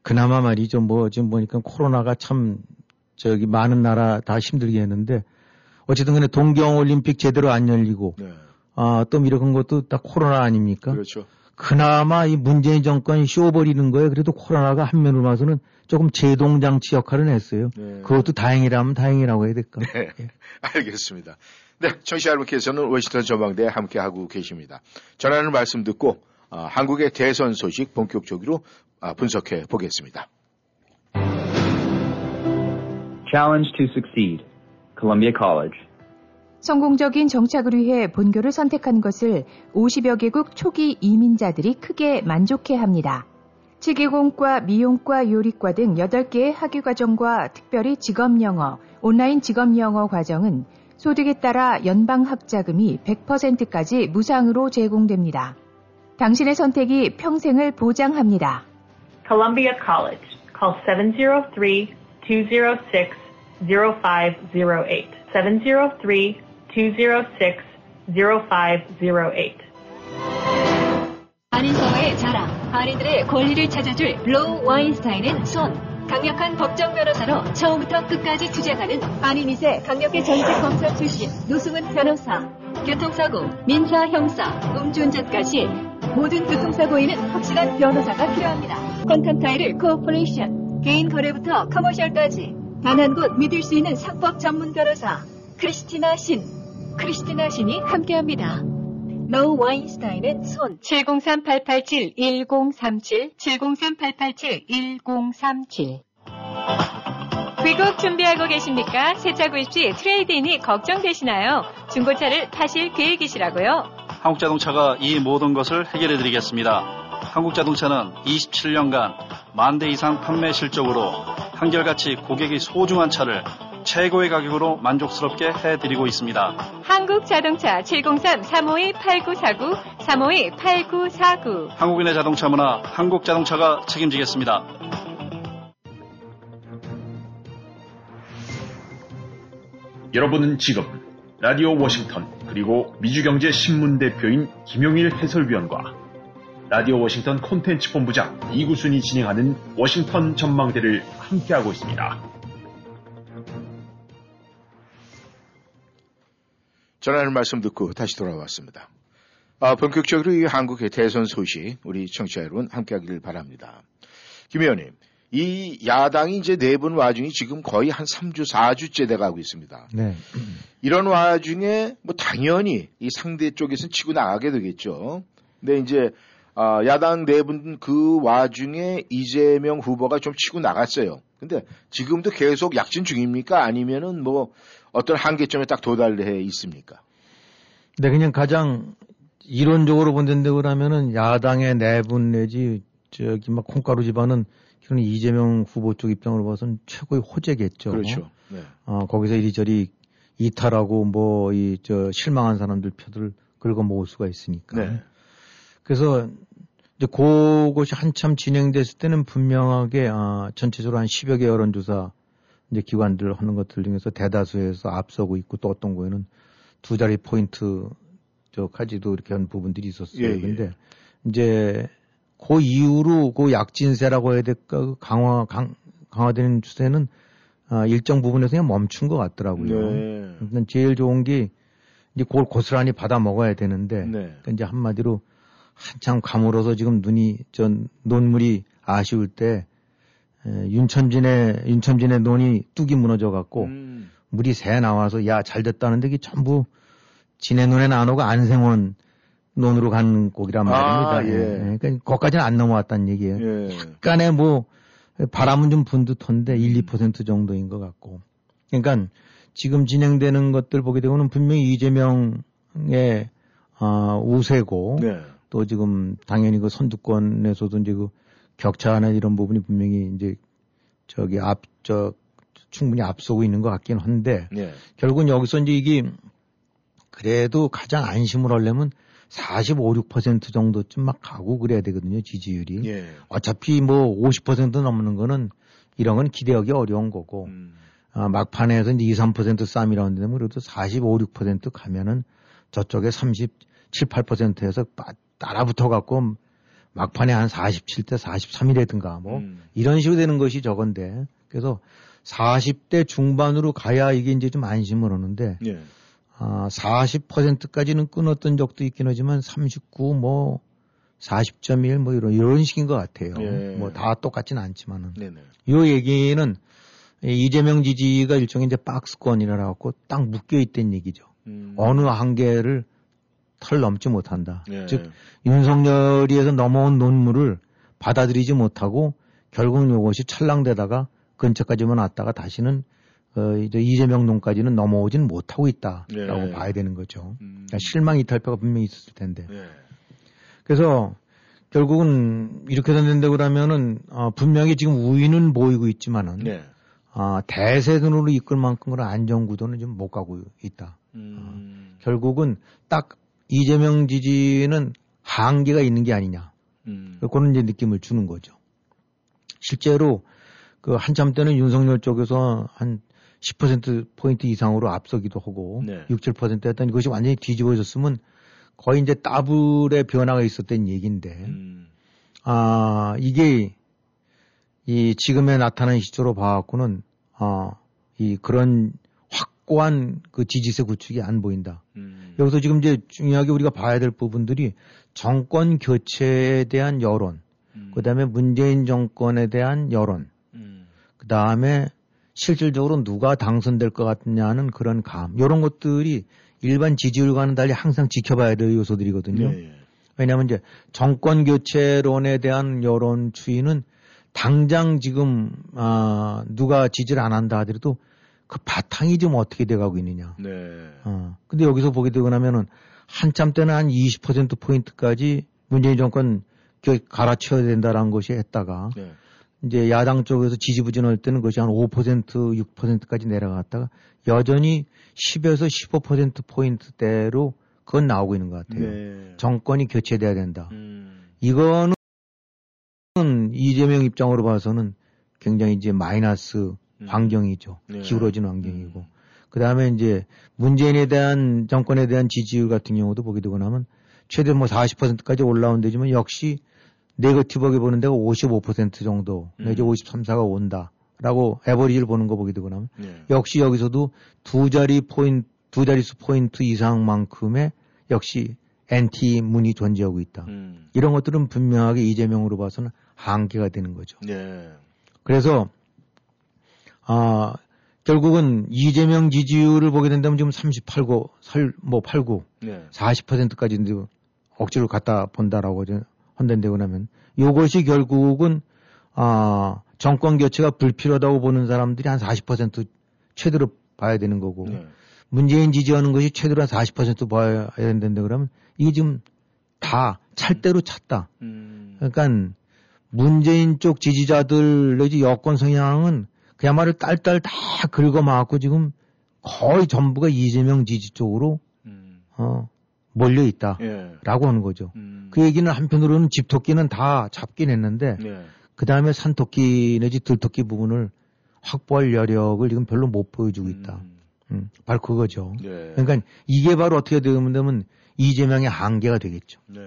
그나마 말이죠. 뭐 지금 보니까 코로나가 참 저기 많은 나라 다 힘들게 했는데 어쨌든 간에 동경 올림픽 제대로 안 열리고
네.
아, 또 이런 것도 다 코로나 아닙니까?
그렇죠.
그나마 이 문재인 정권이 쇼버리는 거에 그래도 코로나가 한 면으로 봐서는 조금 제동장치 역할을 했어요.
네.
그것도 다행이라면 다행이라고 해야 될까?
네. 알겠습니다. 네, 청취자 여러분께서는 워싱턴 전망대에 함께하고 계십니다. 전하는 말씀 듣고 아, 한국의 대선 소식 본격적으로 아, 분석해 보겠습니다.
Challenge to succeed. Columbia College.
성공적인 정착을 위해 본교를 선택한 것을 50여 개국 초기 이민자들이 크게 만족해 합니다. 치기공과, 미용과, 요리과 등 8개의 학위과정과 특별히 직업영어, 온라인 직업영어 과정은 소득에 따라 연방학자금이 100%까지 무상으로 제공됩니다. 당신의 선택이 평생을 보장합니다.
Columbia College. Call 703-206-0508. 703-206-0508.
한인사회의 자랑, 한인들의 권리를 찾아줄 로우 와인스타인 앤 손. 강력한 법정 변호사로 처음부터 끝까지 투쟁하는 2세 강력의 전직 검사 출신 노승은 변호사. 교통사고, 민사, 형사, 음주운전까지 모든 교통사고에는 확실한 변호사가 필요합니다. contract, title, corporation, 개인 거래부터 commercial까지 단 한 곳 믿을 수 있는 상법 전문 변호사 크리스티나 신. 크리스티나 신이 함께합니다. 로우 와인스타인 앤 손 703-887-1037 703-887-1037
귀국 준비하고 계십니까? 새차 구입 시 trade-in이 걱정되시나요? 중고차를 파실 계획이시라고요?
한국자동차가 이 모든 것을 해결해 드리겠습니다. 한국자동차는 27년간 만 대 이상 판매 실적으로 한결같이 고객이 소중한 차를 최고의 가격으로 만족스럽게 해드리고 있습니다.
한국 자동차 703-352-8949 352-8949
한국인의 자동차 문화, 한국자동차가 책임지겠습니다.
여러분은 지금 라디오 워싱턴 그리고 미주경제신문 대표인 김용일 해설위원과 라디오 워싱턴 콘텐츠 본부장 이구순이 진행하는 워싱턴 전망대를 함께하고 있습니다.
전하는 말씀 듣고 다시 돌아왔습니다. 아, 본격적으로 이 한국의 대선 소식 우리 청취자 여러분 함께하기를 바랍니다. 김 의원님, 이 야당이 이제 내분 와중에 지금 거의 한 3주, 4주째 돼가고 있습니다.
네.
이런 와중에 뭐 당연히 이 상대 쪽에서는 치고 나가게 되겠죠. 근데 이제 아, 야당 내분 그 와중에 이재명 후보가 좀 치고 나갔어요. 근데 지금도 계속 약진 중입니까? 아니면은 뭐 어떤 한계점에 딱 도달해 있습니까?
네, 그냥 가장 이론적으로 본다는데 그러면은 야당의 내분 내지 저기 막 콩가루 집안은 이런 이재명 후보 쪽 입장으로 봐서는 최고의 호재겠죠.
그렇죠. 네.
어, 거기서 이리저리 이탈하고 뭐 이 저 실망한 사람들 표들을 긁어 모을 수가 있으니까.
네.
그래서 이제 그것이 한참 진행됐을 때는 분명하게 아, 전체적으로 한 10여 개 여론조사 이제 기관들 하는 것들 중에서 대다수에서 앞서고 있고 또 어떤 거에는 두 자리 포인트 저까지도 이렇게 한 부분들이 있었어요.
예, 예.
근데 이제 그 이후로 그 약진세라고 해야 될까 그 강화 강, 강화되는 추세는 아, 일정 부분에서 그냥 멈춘 것 같더라고요.
네.
일단 제일 좋은 게 이제 그걸 고스란히 받아 먹어야 되는데
네.
그러니까 이제 한마디로 한참 가물어서 지금 눈이 전 논물이 아쉬울 때 에, 윤천진의 윤천진의 논이 뚝이 무너져 갖고
음.
물이 새 나와서 야 잘 됐다는데 이게 전부 진해 논에 나누고 안생원 논으로 간 곡이란
아,
말입니다.
예.
예. 그러니까 거기까지는 안 넘어왔다는 얘기예요.
예.
약간의 뭐 바람은 좀 분 듯한데 1, 2% 정도인 것 같고. 그러니까 지금 진행되는 것들 보게 되고는 분명히 이재명의 어, 우세고
네.
또 지금 당연히 그 선두권에서도 이제 그 격차나 이런 부분이 분명히 이제 저기 앞, 저 충분히 앞서고 있는 것 같긴 한데
네.
결국은 여기서 이제 이게 그래도 가장 안심을 하려면 45, 6% 정도쯤 막 가고 그래야 되거든요, 지지율이.
예.
어차피 뭐 50% 넘는 거는 이런 건 기대하기 어려운 거고,
음.
아, 막판에서 이제 2, 3% 싸움이라고 하는데, 그래도 45, 6% 가면은 저쪽에 37, 8%에서 따라 붙어 갖고 막판에 한 47대 43이라든가 뭐
음.
이런 식으로 되는 것이 저건데, 그래서 40대 중반으로 가야 이게 이제 좀 안심을 하는데,
예.
아, 40%까지는 끊었던 적도 있긴 하지만 39, 뭐 40.1, 뭐 이런 이런 식인 것 같아요.
예.
뭐다 똑같진 않지만은.
네네.
요 얘기는 이 이재명 지지가 일종의 이제 박스권이라 갖고 딱 묶여 있던 얘기죠.
음.
어느 한계를 털 넘지 못한다.
예.
즉 윤석열이에서 넘어온 논문을 받아들이지 못하고 결국 이것이 찰랑대다가 근처까지만 왔다가 다시는 어, 이제 이재명 논까지는 넘어오지는 못하고 있다라고
예.
봐야 되는 거죠. 그러니까 실망 이탈표가 분명히 있었을 텐데.
예.
그래서 결국은 이렇게 된다고 그러면은 어, 분명히 지금 우위는 보이고 있지만은
네.
아, 대세선으로 이끌 만큼의 안정 구도는 좀 못 가고 있다.
음.
결국은 딱 이재명 지지는 한계가 있는 게 아니냐.
음.
그런 이제 느낌을 주는 거죠. 실제로 그 한참 때는 윤석열 쪽에서 한 10%포인트 이상으로 앞서기도 하고
네.
6, 7% 했던 이것이 완전히 뒤집어졌으면 거의 이제 더블의 변화가 있었던 얘기인데
음.
아, 이게 이 지금에 나타난 시초로 봐갖고는 아, 이 그런 확고한 그 지지세 구축이 안 보인다.
음.
여기서 지금 이제 중요하게 우리가 봐야 될 부분들이 정권 교체에 대한 여론, 그 다음에 문재인 정권에 대한 여론, 그 다음에 실질적으로 누가 당선될 것 같냐는 그런 감, 이런 것들이 일반 지지율과는 달리 항상 지켜봐야 될 요소들이거든요.
예, 예.
왜냐하면 이제 정권 교체론에 대한 여론 추이는 당장 지금 아 누가 지지를 안 한다 하더라도 그 바탕이 좀 어떻게 돼가고 있느냐.
네.
어. 근데 여기서 보게 되고 나면은 한참 때는 한 20% 포인트까지 문재인 정권 겨- 갈아치워야 된다라는 것이 했다가
네.
이제 야당 쪽에서 지지부진할 때는 그것이 한 5%, 6%까지 내려갔다가 여전히 10에서 15% 포인트대로 그건 나오고 있는 것 같아요.
네.
정권이 교체돼야 된다.
음.
이거는 이재명 입장으로 봐서는 굉장히 이제 마이너스 환경이죠.
네.
기울어진 환경이고. 그 다음에 이제 문재인에 대한 정권에 대한 지지율 같은 경우도 보게 되고 나면 최대 뭐 40%까지 올라온 데지만 역시 네거티브하게 보는 데가 55% 정도 내지 53, 4가 온다라고 에버리지를 보는 거 보게 되고 나면
네.
역시 여기서도 두 자리 포인트, 두 자릿수 포인트 이상만큼의 역시 엔티 문이 존재하고 있다.
음.
이런 것들은 분명하게 이재명으로 봐서는 한계가 되는 거죠.
네.
그래서 아 결국은 이재명 지지율을 보게 된다면 지금 38고 설 뭐 89,
네.
40%까지 이제 억지로 갖다 본다라고 이제 헌된되고 나면 이것이 결국은 아 정권 교체가 불필요하다고 보는 사람들이 한 40% 최대로 봐야 되는 거고
네.
문재인 지지하는 것이 최대로 한 40% 봐야 된다는데 그러면 이게 지금 다 찰대로 찼다.
음.
그러니까 문재인 쪽 지지자들 내지 여권 성향은 그야말로 딸딸 다 긁어맞고 지금 거의 전부가 이재명 지지 쪽으로 어, 몰려 있다라고
예.
하는 거죠. 그 얘기는 한편으로는 집토끼는 다 잡긴 했는데
네.
그 다음에 산토끼 내지 들토끼 부분을 확보할 여력을 지금 별로 못 보여주고 있다. 음, 바로 그거죠.
네.
그러니까 이게 바로 어떻게 되면 되면 이재명의 한계가 되겠죠.
네.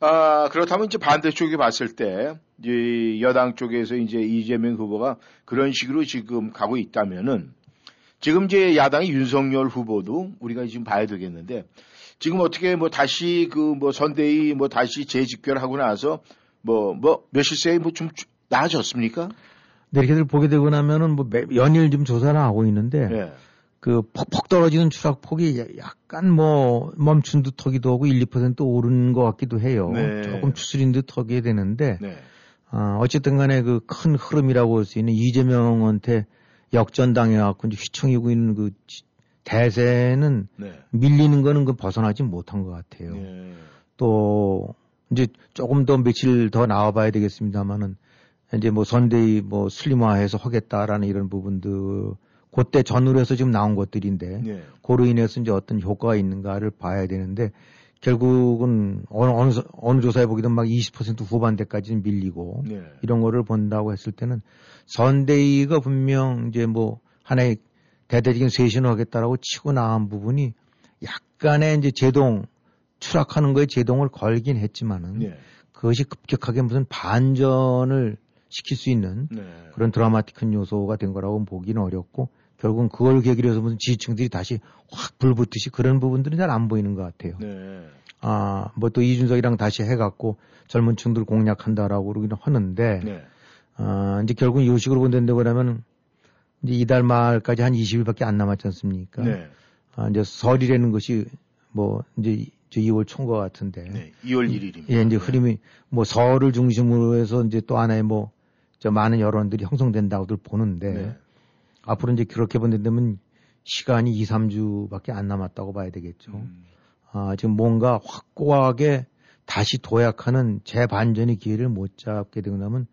아, 그렇다면 이제 반대쪽에 봤을 때, 이 여당 쪽에서 이제 이재명 후보가 그런 식으로 지금 가고 있다면은, 지금 이제 야당의 윤석열 후보도 우리가 지금 봐야 되겠는데 지금 어떻게 뭐 다시 그 뭐 선대위 뭐 다시 재집결하고 나서 뭐 뭐 몇일세에 뭐 좀 나아졌습니까?
네, 이렇게들 보게 되고 나면은 뭐 매- 연일 좀 조사를 하고 있는데
예.
그 퍽퍽 떨어지는 추락폭이 야- 약간 뭐 멈춘 듯 하기도 하고 1, 2% 오른 것 같기도 해요.
네.
조금 추스린 듯 하게 되는데
네.
어, 어쨌든 간에 그 큰 흐름이라고 할 수 있는 이재명한테 역전당해갖고 이제 휘청이고 있는 그 지- 대세는
네.
밀리는 거는 그 벗어나지 못한 것 같아요. 또 이제 조금 더 며칠 더 나와봐야 되겠습니다만은 이제 뭐 선대위 뭐 슬림화해서 하겠다라는 이런 부분들 그때 전후로 해서 지금 나온 것들인데
네.
그로 인해서 이제 어떤 효과가 있는가를 봐야 되는데 결국은 어느 어느, 서- 어느 조사에 보기든 막 20% 후반대까지는 밀리고
네.
이런 거를 본다고 했을 때는 선대위가 분명 이제 뭐 하나의 대대적인 쇄신을 하겠다라고 치고 나간 부분이 약간의 이제 제동 추락하는 거에 제동을 걸긴 했지만은
네.
그것이 급격하게 무슨 반전을 시킬 수 있는
네.
그런 드라마틱한 요소가 된 거라고 보기는 어렵고 결국은 그걸 계기로 해서 무슨 지지층들이 다시 확 불붙듯이 그런 부분들은 잘 안 보이는 것 같아요.
네.
아, 뭐 또 이준석이랑 다시 해갖고 젊은 층들 공략한다라고 그러기는 하는데,
네.
아, 이제 결국 이 식으로 본다고 그러면 이제 이달 말까지 한 20일밖에 안 남았지 않습니까?
네.
아, 이제 설이라는 것이 뭐 이제 이- 저 2월 초인 것 같은데.
네. 2월 1일입니다.
예, 이제 흐름이 뭐 설을 중심으로 해서 이제 또 하나의 뭐 저 많은 여론들이 형성된다고들 보는데
네.
앞으로 이제 그렇게 본다면 시간이 2, 3주밖에 안 남았다고 봐야 되겠죠.
음.
아, 지금 뭔가 확고하게 다시 도약하는 재반전의 기회를 못 잡게 되고 나면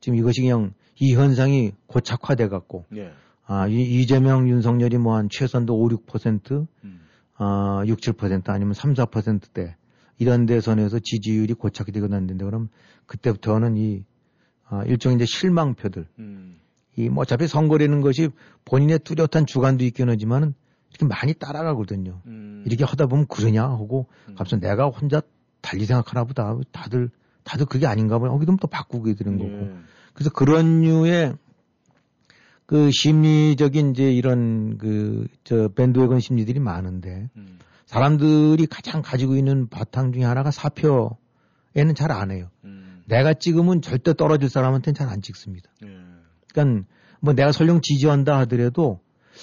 지금 이것이 그냥 이 현상이 고착화돼 갖고
네.
아, 이, 이재명, 윤석열이 뭐 한 최선도 5, 6%,
음.
아, 6, 7% 아니면 3, 4%대 이런 데 선에서 지지율이 고착이 되고 난다는데 그럼 그때부터는 이 아, 일종의 이제 실망표들
음.
이 뭐 어차피 선거라는 것이 본인의 뚜렷한 주관도 있긴 하지만은 이렇게 많이 따라가거든요.
음.
이렇게 하다 보면 그러냐 하고 갑자기 내가 혼자 달리 생각하나 보다 다들 다들 그게 아닌가 보냐 거기도 또 바꾸게 되는 거고
네.
그래서 그런 류의 그 심리적인 이제 이런 그 저 밴드웨건 심리들이 많은데
음.
사람들이 가장 가지고 있는 바탕 중에 하나가 사표에는 잘 안 해요.
음.
내가 찍으면 절대 떨어질 사람한테는 잘 안 찍습니다.
네.
그러니까 뭐 내가 설령 지지한다 하더라도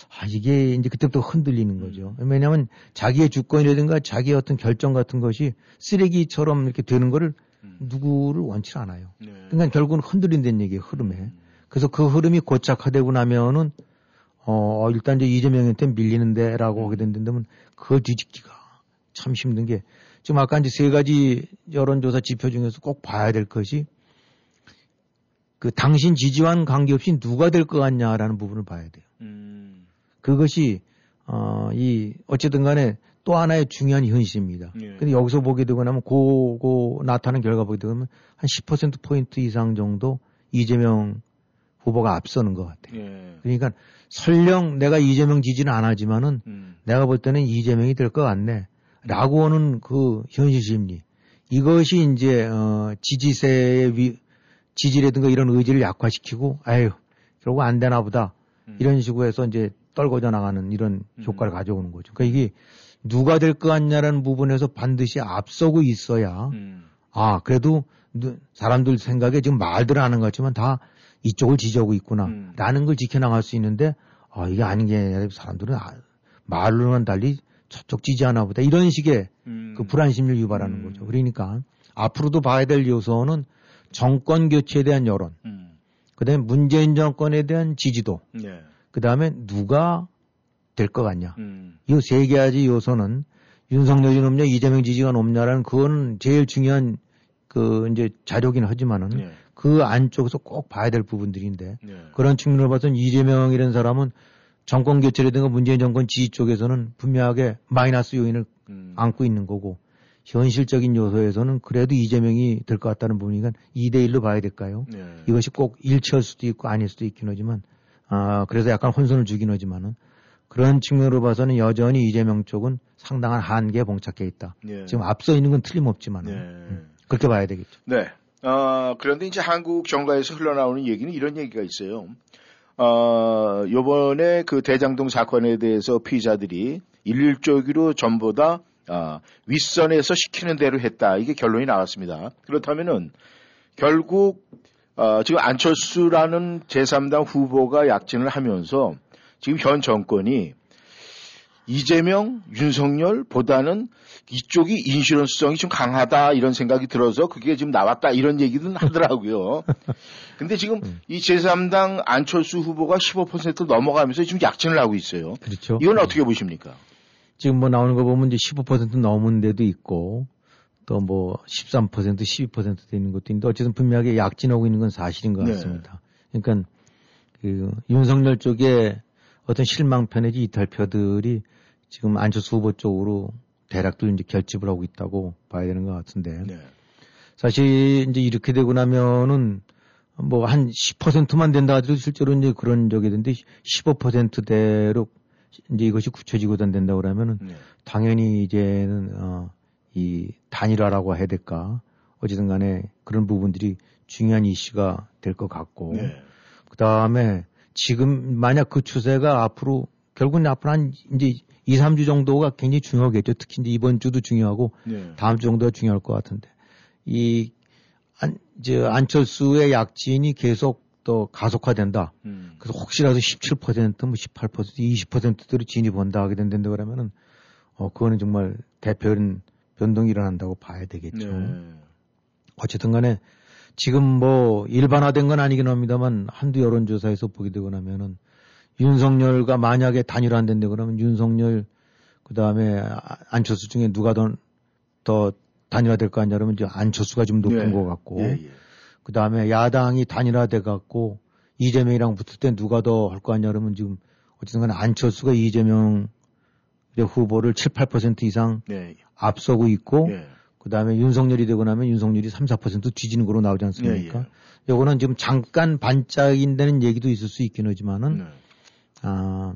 아 이게 이제 그때부터 흔들리는 거죠. 왜냐하면 자기의 주권이라든가 자기의 어떤 결정 같은 것이 쓰레기처럼 이렇게 되는 거를 누구를 원치 않아요. 그러니까 결국은 흔들린다는 얘기예요 흐름에. 그래서 그 흐름이 고착화되고 나면은 어 일단 이제 이재명한테 밀리는데라고 하게 된다면 그걸 뒤집기가 참 힘든 게 지금 아까 이제 세 가지 여론조사 지표 중에서 꼭 봐야 될 것이 그 당신 지지와는 관계없이 누가 될 것 같냐라는 부분을 봐야 돼요.
음.
그것이 어 이 어쨌든 간에 또 하나의 중요한 현실입니다.
예.
근데 여기서 보게 되고 나면 고고 나타나는 결과 보게 되면 한 10% 포인트 이상 정도 이재명 후보가 앞서는 것 같아요.
예.
그러니까 설령 내가 이재명 지지는 안 하지만은
음.
내가 볼 때는 이재명이 될 것 같네. 라고 하는 그 현실 심리. 이것이 이제, 어, 지지세의 위, 지지라든가 이런 의지를 약화시키고, 아유, 결국 안 되나 보다.
음.
이런 식으로 해서 이제 떨궈져 나가는 이런 효과를 가져오는 거죠. 그러니까 이게 누가 될 것 같냐라는 부분에서 반드시 앞서고 있어야,
음.
아, 그래도 누- 사람들 생각에 지금 말들 하는 것 같지만 다 이쪽을 지지하고 있구나.
음.
라는 걸 지켜나갈 수 있는데, 아, 이게 아닌 게 아니라 사람들은 아, 말로는 달리 저쪽 지지하나 보다. 이런 식의
음.
그 불안심을 유발하는 거죠. 그러니까 앞으로도 봐야 될 요소는 정권 교체에 대한 여론,
음.
그 다음에 문재인 정권에 대한 지지도,
네.
그 다음에 누가 될 것 같냐.
음.
이세 가지 요소는 윤석열이 높냐, 이재명 지지가 높냐라는 그거는 제일 중요한 그 이제 자료긴 하지만은
네.
그 안쪽에서 꼭 봐야 될 부분들인데
네.
그런 측면으로 봐서는 이재명이라는 사람은 정권 교체라든가 문재인 정권 지지 쪽에서는 분명하게 마이너스 요인을
음.
안고 있는 거고 현실적인 요소에서는 그래도 이재명이 될 것 같다는 부분이니까 2대1로 봐야 될까요?
네.
이것이 꼭 일치할 수도 있고 아닐 수도 있긴 하지만 아 그래서 약간 혼선을 주긴 하지만은 그런 측면으로 봐서는 여전히 이재명 쪽은 상당한 한계에 봉착해 있다.
네.
지금 앞서 있는 건 틀림없지만
네.
은 그렇게 봐야 되겠죠.
네. 어, 그런데 이제 한국 정가에서 흘러나오는 얘기는 이런 얘기가 있어요. 어, 요번에 그 대장동 사건에 대해서 피의자들이 일률적으로 전보다 아, 윗선에서 시키는 대로 했다. 이게 결론이 나왔습니다. 그렇다면은 결국 어, 지금 안철수라는 제3당 후보가 약진을 하면서 지금 현 정권이 이재명, 윤석열보다는 이쪽이 인슈런스성이 좀 강하다 이런 생각이 들어서 그게 지금 나왔다 이런 얘기는 하더라고요. 근데 지금 이 제3당 안철수 후보가 15% 넘어가면서 지금 약진을 하고 있어요.
그렇죠.
이건 어떻게 보십니까?
지금 뭐 나오는 거 보면 이제 15% 넘은 데도 있고 또 뭐 13%, 12%도 있는 것도 있는데 어쨌든 분명하게 약진하고 있는 건 사실인 것
네.
같습니다. 그러니까 그 윤석열 쪽에 어떤 실망표 내지 이탈표들이 지금 안철수 후보 쪽으로 대략들 이제 결집을 하고 있다고 봐야 되는 것 같은데
네.
사실 이제 이렇게 되고 나면은 뭐 한 10%만 된다 하더라도 실제로 이제 그런 적이 있는데 15%대로 이제 이것이 굳혀지고 된다 그러면은
네.
당연히 이제는 어, 이 단일화라고 해야 될까 어쨌든 간에 그런 부분들이 중요한 이슈가 될 것 같고
네.
그 다음에 지금 만약 그 추세가 앞으로 결국은 앞으로 한 이제 2, 3주 정도가 굉장히 중요하겠죠. 특히 이제 이번 주도 중요하고
네.
다음 주 정도가 중요할 것 같은데 이 안, 이제 안철수의 약진이 계속 더 가속화된다.
음.
그래서 혹시라도 17%, 뭐 18%, 20%대로 진입한다 하게 된다 그러면은 어 그거는 정말 대표는 변동이 일어난다고 봐야 되겠죠.
네.
어쨌든 간에 지금 뭐 일반화된 건 아니긴 합니다만 한두 여론조사에서 보게 되고 나면은 윤석열과 만약에 단일화 안 된다 그러면 윤석열 그 다음에 안철수 중에 누가 더, 더 단일화 될 거 아니냐 그러면 이제 안철수가 좀 높은
예.
것 같고
예, 예.
그 다음에 야당이 단일화돼 갖고 이재명이랑 붙을 때 누가 더 할 거 아니냐 그러면 지금 어쨌든 간에 안철수가 이재명 후보를 7, 8% 이상
네.
앞서고 있고
예.
그 다음에 윤석열이 되고 나면 윤석열이 3, 4% 뒤지는 거로 나오지 않습니까? 요거는 지금 잠깐 반짝인다는 얘기도 있을 수 있긴 하지만은,
네.
아,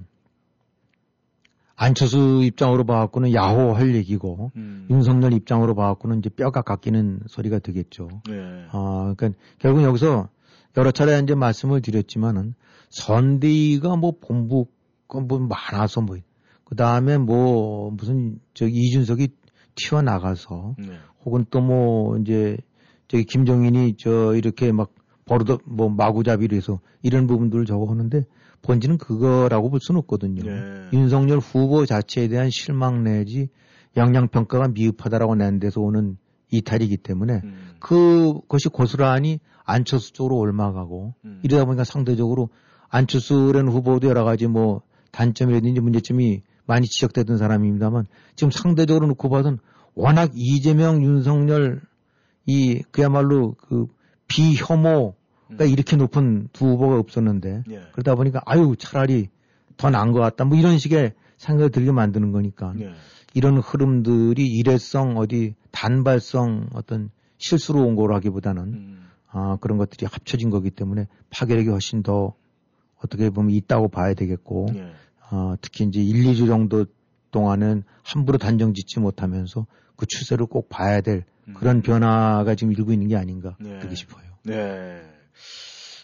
안철수 입장으로 봐갖고는 야호 할 얘기고,
음.
윤석열 입장으로 봐갖고는 이제 뼈가 깎이는 소리가 되겠죠.
네.
아, 그러니까 결국 여기서 여러 차례 이제 말씀을 드렸지만은 선대위가 뭐 본부 건뭐 많아서 뭐, 그 다음에 뭐 무슨 저 이준석이 튀어나가서
네.
혹은 또 뭐 이제 저기 김정인이 저 이렇게 막 버릇 뭐 마구잡이로 해서 이런 부분들을 저거 하는데 본질은 그거라고 볼 수는 없거든요.
네.
윤석열 후보 자체에 대한 실망 내지 영향 평가가 미흡하다라고 낸 데서 오는 이탈이기 때문에
음.
그것이 고스란히 안철수 쪽으로 올라가고
음.
이러다 보니까 상대적으로 안철수라는 후보도 여러 가지 뭐 단점이라든지 문제점이 많이 지적되던 사람입니다만 지금 상대적으로 놓고 봐선 워낙 이재명, 윤석열 이 그야말로 그 비혐오 가 이렇게 높은 두 후보가 없었는데
예.
그러다 보니까 아유 차라리 더 나은 것 같다 뭐 이런 식의 생각을 들게 만드는 거니까
네.
이런 흐름들이 일회성 어디 단발성 어떤 실수로 온 거라기보다는
음.
아 그런 것들이 합쳐진 거기 때문에 파괴력이 훨씬 더 어떻게 보면 있다고 봐야 되겠고
예.
어, 특히 이제 1, 2주 정도 동안은 함부로 단정 짓지 못하면서 그 추세를 꼭 봐야 될 그런 변화가 지금 일고 있는 게 아닌가
네.
그렇게 싶어요.
네.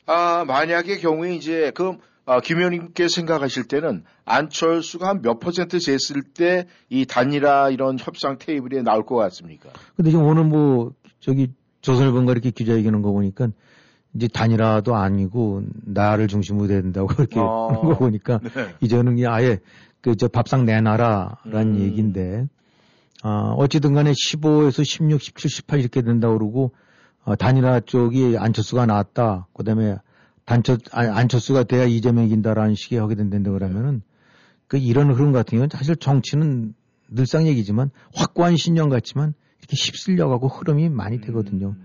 아, 만약의 경우에 이제 그 아, 김 의원님께 생각하실 때는 안철수가 한 몇 퍼센트 쟀을 때 이 단일화 이런 협상 테이블에 나올 것 같습니까?
근데 지금 오늘 뭐 저기 조선일보가 이렇게 기자회견한 거 보니까 이제 단일화도 아니고 나를 중심으로 된다고 그렇게
어.
하는 거 보니까
네.
이제는 아예 그 저 밥상 내놔라라는
음.
얘기인데 아 어찌든 간에 15에서 16, 17, 18 이렇게 된다 그러고 어, 단일화 쪽이 안철수가 나왔다. 그다음에 단철 안철수가 돼야 이재명이 이긴다라는 식의 하게 된다 그러면은 그 이런 흐름 같은 경우는 사실 정치는 늘상 얘기지만 확고한 신념 같지만 이렇게 휩쓸려가고 흐름이 많이 되거든요.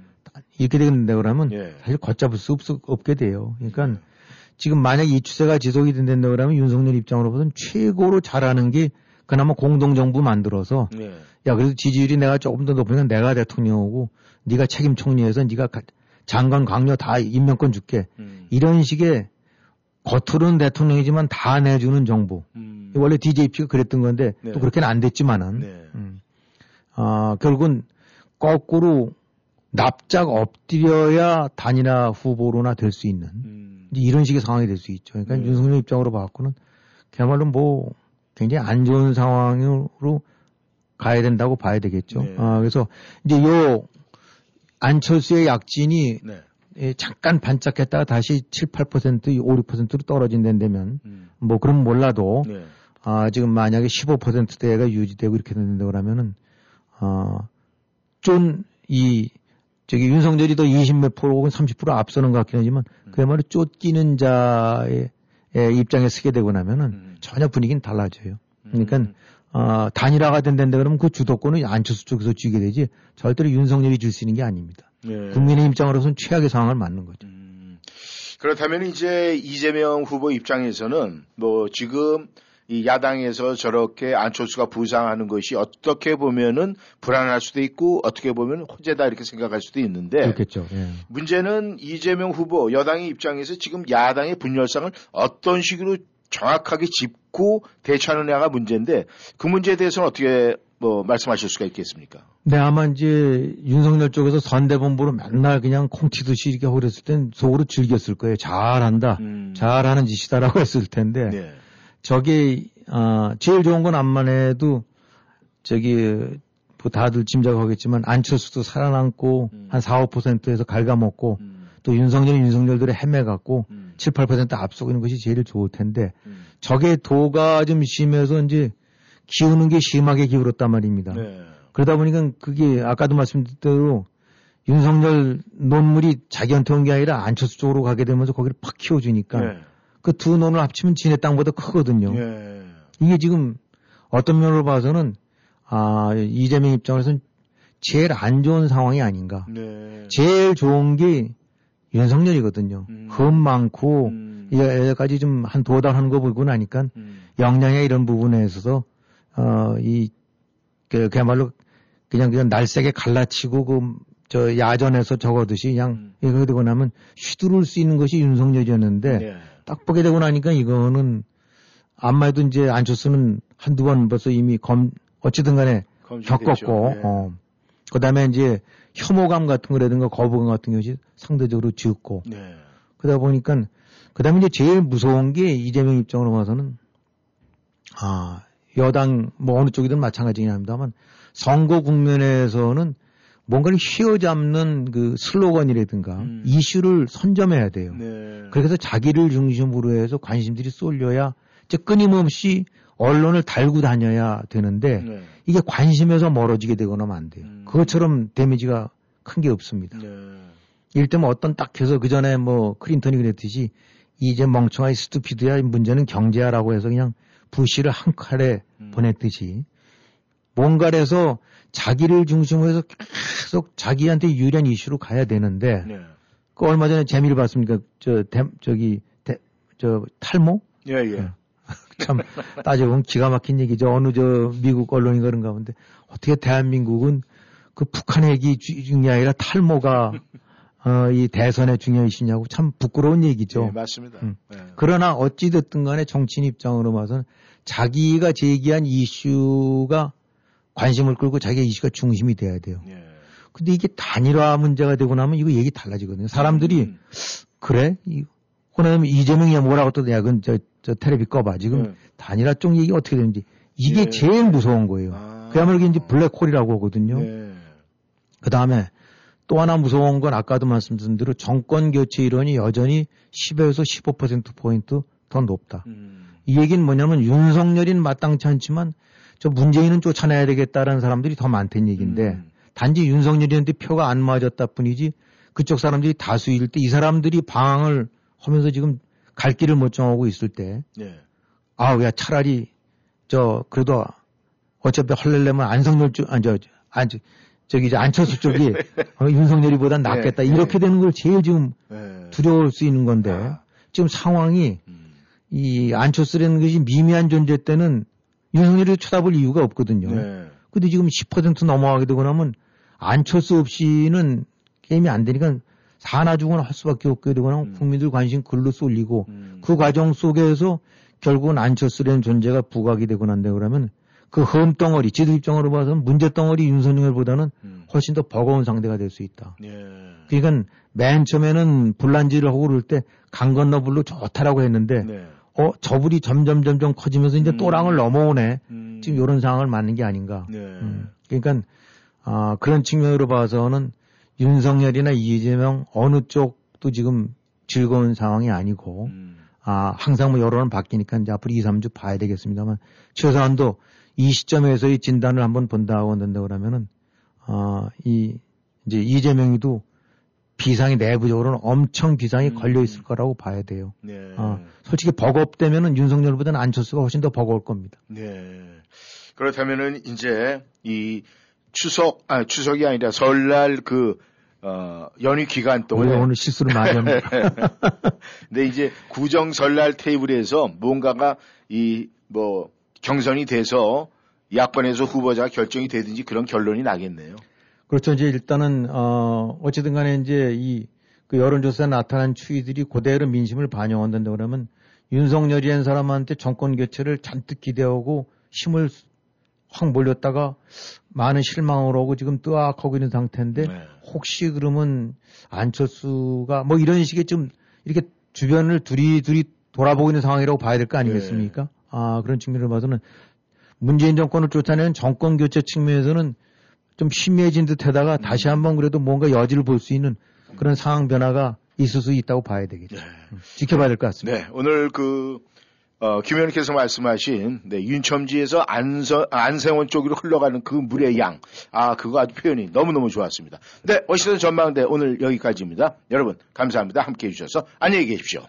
이렇게 된다 그러면
예.
사실 걷잡을 수 없, 없게 돼요. 그러니까 지금 만약 이 추세가 지속이 된다 그러면 윤석열 입장으로 보면 최고로 잘하는 게 그나마 공동정부 만들어서
네.
야 그래도 지지율이 내가 조금 더 높으니까 내가 대통령이고 네가 책임 총리해서 네가 가- 장관 강요 다 임명권 줄게
음.
이런 식의 겉으로는 대통령이지만 다 내주는 정부 원래 DJP가 그랬던 건데
네.
또 그렇게는 안 됐지만은
네.
음. 아 결국은 거꾸로 납작 엎드려야 단일화 후보로나 될 수 있는
음.
이런 식의 상황이 될 수 있죠. 그러니까
네.
윤석열 입장으로 봐갖고는 그야말로 뭐 굉장히 안 좋은 상황으로 가야 된다고 봐야 되겠죠.
네.
아, 그래서 이제 요 안철수의 약진이
네.
예, 잠깐 반짝했다가 다시 7, 8%, 5, 6%로 떨어진다면
음.
뭐 그럼 몰라도
네.
아, 지금 만약에 15%대가 유지되고 이렇게 된다고 그러면은 어, 좀이 저기 윤석열이 더 20몇 프로 혹은 30% 앞서는 것 같긴 하지만 그야말로 쫓기는 자의 의 입장에 서게 되고 나면은 전혀 분위기는 달라져요. 그러니까 어, 단일화가 된다는데 그러면 그 주도권은 안철수 쪽에서 쥐게 되지 절대로 윤석열이 줄 수 있는 게 아닙니다.
네.
국민의 입장으로서는 최악의 상황을 맞는 거죠.
그렇다면 이제 이재명 후보 입장에서는 뭐 지금 이 야당에서 저렇게 안철수가 부상하는 것이 어떻게 보면은 불안할 수도 있고 어떻게 보면 호재다 이렇게 생각할 수도 있는데
그렇겠죠. 예.
문제는 이재명 후보 여당의 입장에서 지금 야당의 분열상을 어떤 식으로 정확하게 짚고 대처하느냐가 문제인데 그 문제에 대해서는 어떻게 뭐 말씀하실 수가 있겠습니까?
네, 아마 이제 윤석열 쪽에서 선대본부로 맨날 그냥 콩치듯이 이렇게 하고 그랬을 땐 속으로 즐겼을 거예요. 잘한다. 잘하는 짓이다라고 했을 텐데.
네.
저게, 아, 제일 좋은 건 암만 해도 저기, 뭐 다들 짐작하겠지만 안철수도 살아남고 한 4, 5%에서 갉아먹고 또 윤석열이 윤석열들의 헤매갖고 7, 8% 앞서고 있는 것이 제일 좋을 텐데 저게 도가 좀 심해서 이제 기우는 게 심하게 기울었단 말입니다.
네.
그러다 보니까 그게 아까도 말씀드린 대로 윤석열 논물이 자기한테 온 게 아니라 안철수 쪽으로 가게 되면서 거기를 팍 키워주니까
네.
그두 논을 합치면 지네 땅보다 크거든요.
예.
이게 지금 어떤 면으로 봐서는 아 이재명 입장에서는 제일 안 좋은 상황이 아닌가.
네.
제일 좋은 게 윤석열이거든요. 흠 많고 여기까지 좀한두달 하는 거 보고 나니까 역량이나 이런 부분에 있어서 어이 그, 그야말로 그냥 그냥 날쌔게 갈라치고 그 저 야전에서 적어듯이 그냥 이거 되고 나면 휘두를 수 있는 것이 윤석열이었는데
네.
딱 보게 되고 나니까 이거는 암마에도 이제 안철수는 한두 번 벌써 이미 검 어찌든 간에. 겪었고
네.
어. 그다음에 이제 혐오감 같은 거라든가 거부감 같은 것이 상대적으로 적고
네.
그러다 보니까 그다음에 이제 제일 무서운 게 이재명 입장으로 봐서는 아 여당 뭐 어느 쪽이든 마찬가지긴 합니다만 선거 국면에서는 뭔가를 휘어잡는 그 슬로건이라든가 이슈를 선점해야 돼요.
네.
그래서 자기를 중심으로 해서 관심들이 쏠려야 이제 끊임없이 언론을 달고 다녀야 되는데
네.
이게 관심에서 멀어지게 되거나 하면 안 돼요. 그것처럼 데미지가 큰 게 없습니다. 이를테면 어떤 딱 해서 그 전에 뭐 클린턴이 그랬듯이 이제 멍청하이 스투피드야 문제는 경제야라고 해서 그냥 부시를 한 칼에 보냈듯이 뭔가를 해서 자기를 중심으로 해서 계속 자기한테 유리한 이슈로 가야 되는데
네.
그 얼마 전에 재미를 봤습니까? 저 대, 저기 대, 저 탈모?
예, 예.
참 따져보면 기가 막힌 얘기죠. 어느 저 미국 언론이 그런가 본데 어떻게 대한민국은 그 북한 중요한 게 아니라 탈모가 어, 이 대선에 중요하시냐고 참 부끄러운 얘기죠.
예, 맞습니다.
음.
예.
그러나 어찌됐든 간에 정치인 입장으로 봐서는 자기가 제기한 이슈가 관심을 끌고 자기의 이슈가 중심이 돼야 돼요.
예.
근데 이게 단일화 문제가 되고 나면 이거 얘기 달라지거든요. 사람들이
음.
그래? 이, 그러면 이재명이 뭐라고 또 야, 그건 저, 저 테레비 꺼봐. 지금
네.
단일화 쪽 얘기 어떻게 되는지. 이게
예.
제일 무서운 거예요. 그야말로 이게 이제 블랙홀이라고 하거든요.
예.
그 다음에 또 하나 무서운 건 아까도 말씀드린 대로 정권 교체 이론이 여전히 10에서 15%포인트 더 높다.
음.
이 얘기는 뭐냐면 윤석열인 마땅치 않지만 저 문재인은 쫓아내야 되겠다라는 사람들이 더 많다는 얘기인데
음.
단지 윤석열이한테 표가 안 맞았다 뿐이지 그쪽 사람들이 다수일 때 이 사람들이 방황을 하면서 지금 갈 길을 못 정하고 있을 때
예.
아, 야, 차라리, 저, 그래도, 어차피 헐렐려면 안성열 쪽, 아, 저, 안, 저, 저기, 이제 안철수 쪽이 어, 윤석열이보단 낫겠다.
네,
이렇게 되는 걸 제일 지금
예.
두려울 수 있는 건데, 지금 상황이, 이 안철수라는 것이 미미한 존재 때는 윤석열이 쳐다볼 이유가 없거든요.
네.
근데 지금 10% 넘어가게 되고 나면 안철수 없이는 게임이 안 되니까 죽거나 할 수밖에 없게 되거나 국민들 관심 글로 쏠리고 그 과정 속에서 결국은 안철수라는 존재가 부각이 되고 난다 그러면 그 흠덩어리, 지들 입장으로 봐서 문제 덩어리 윤석열보다는 훨씬 더 버거운 상대가 될 수 있다.
예.
그러니까 맨 처음에는 불난지를 하고 그럴 때 강 건너 불로 좋다라고 했는데
네.
어 저불이 점점 점점 커지면서 이제
음.
또랑을 넘어오네.
음.
지금 이런 상황을 맞는 게 아닌가.
네.
음. 그러니까 아, 그런 측면으로 봐서는 윤석열이나 이재명 어느 쪽도 지금 즐거운 상황이 아니고
음.
아, 항상 뭐 여론은 바뀌니까 이제 앞으로 2, 3주 봐야 되겠습니다만 최소한도 이 시점에서의 진단을 한번 본다고 한다 그러면은 아, 이 이제 이재명이도 비상이 내부적으로는 엄청 비상이
음.
걸려 있을 거라고 봐야 돼요.
네.
아, 솔직히 버겁되면은 윤석열보다는 안철수가 훨씬 더 버거울 겁니다.
네. 그렇다면은 이제 이 추석 아 추석이 아니라 설날 그 어, 연휴 기간 동안에
오늘, 오늘 실수를 많이 합니다.
근데 이제 구정 설날 테이블에서 뭔가가 이 뭐 경선이 돼서 야권에서 후보자가 결정이 되든지 그런 결론이 나겠네요.
그렇죠. 이제 일단은 어 어쨌든 간에 이제 이 그 여론조사에 나타난 추이들이 그대로 민심을 반영한다 그러면 윤석열이라는 사람한테 정권 교체를 잔뜩 기대하고 힘을 확 몰렸다가 많은 실망을 하고 지금 뜨악하고 있는 상태인데
네.
혹시 그러면 안철수가 뭐 이런 식의 좀 이렇게 주변을 두리두리 돌아보고 있는 상황이라고 봐야 될 거 아니겠습니까? 아 그런 측면으로 봐서는 문재인 정권을 쫓아내는 정권 교체 측면에서는 좀 희미해진 듯하다가 다시 한번 그래도 뭔가 여지를 볼 수 있는 그런 상황 변화가 있을 수 있다고 봐야 되겠죠. 음, 지켜봐야 될 것 같습니다.
네, 오늘 그, 어, 김 의원께서 말씀하신, 네, 윤첨지에서 안서, 안생원 쪽으로 흘러가는 그 물의 양. 아, 그거 아주 표현이 너무너무 좋았습니다. 네, 워싱턴 전망대 오늘 여기까지입니다. 여러분, 감사합니다. 함께 해주셔서 안녕히 계십시오.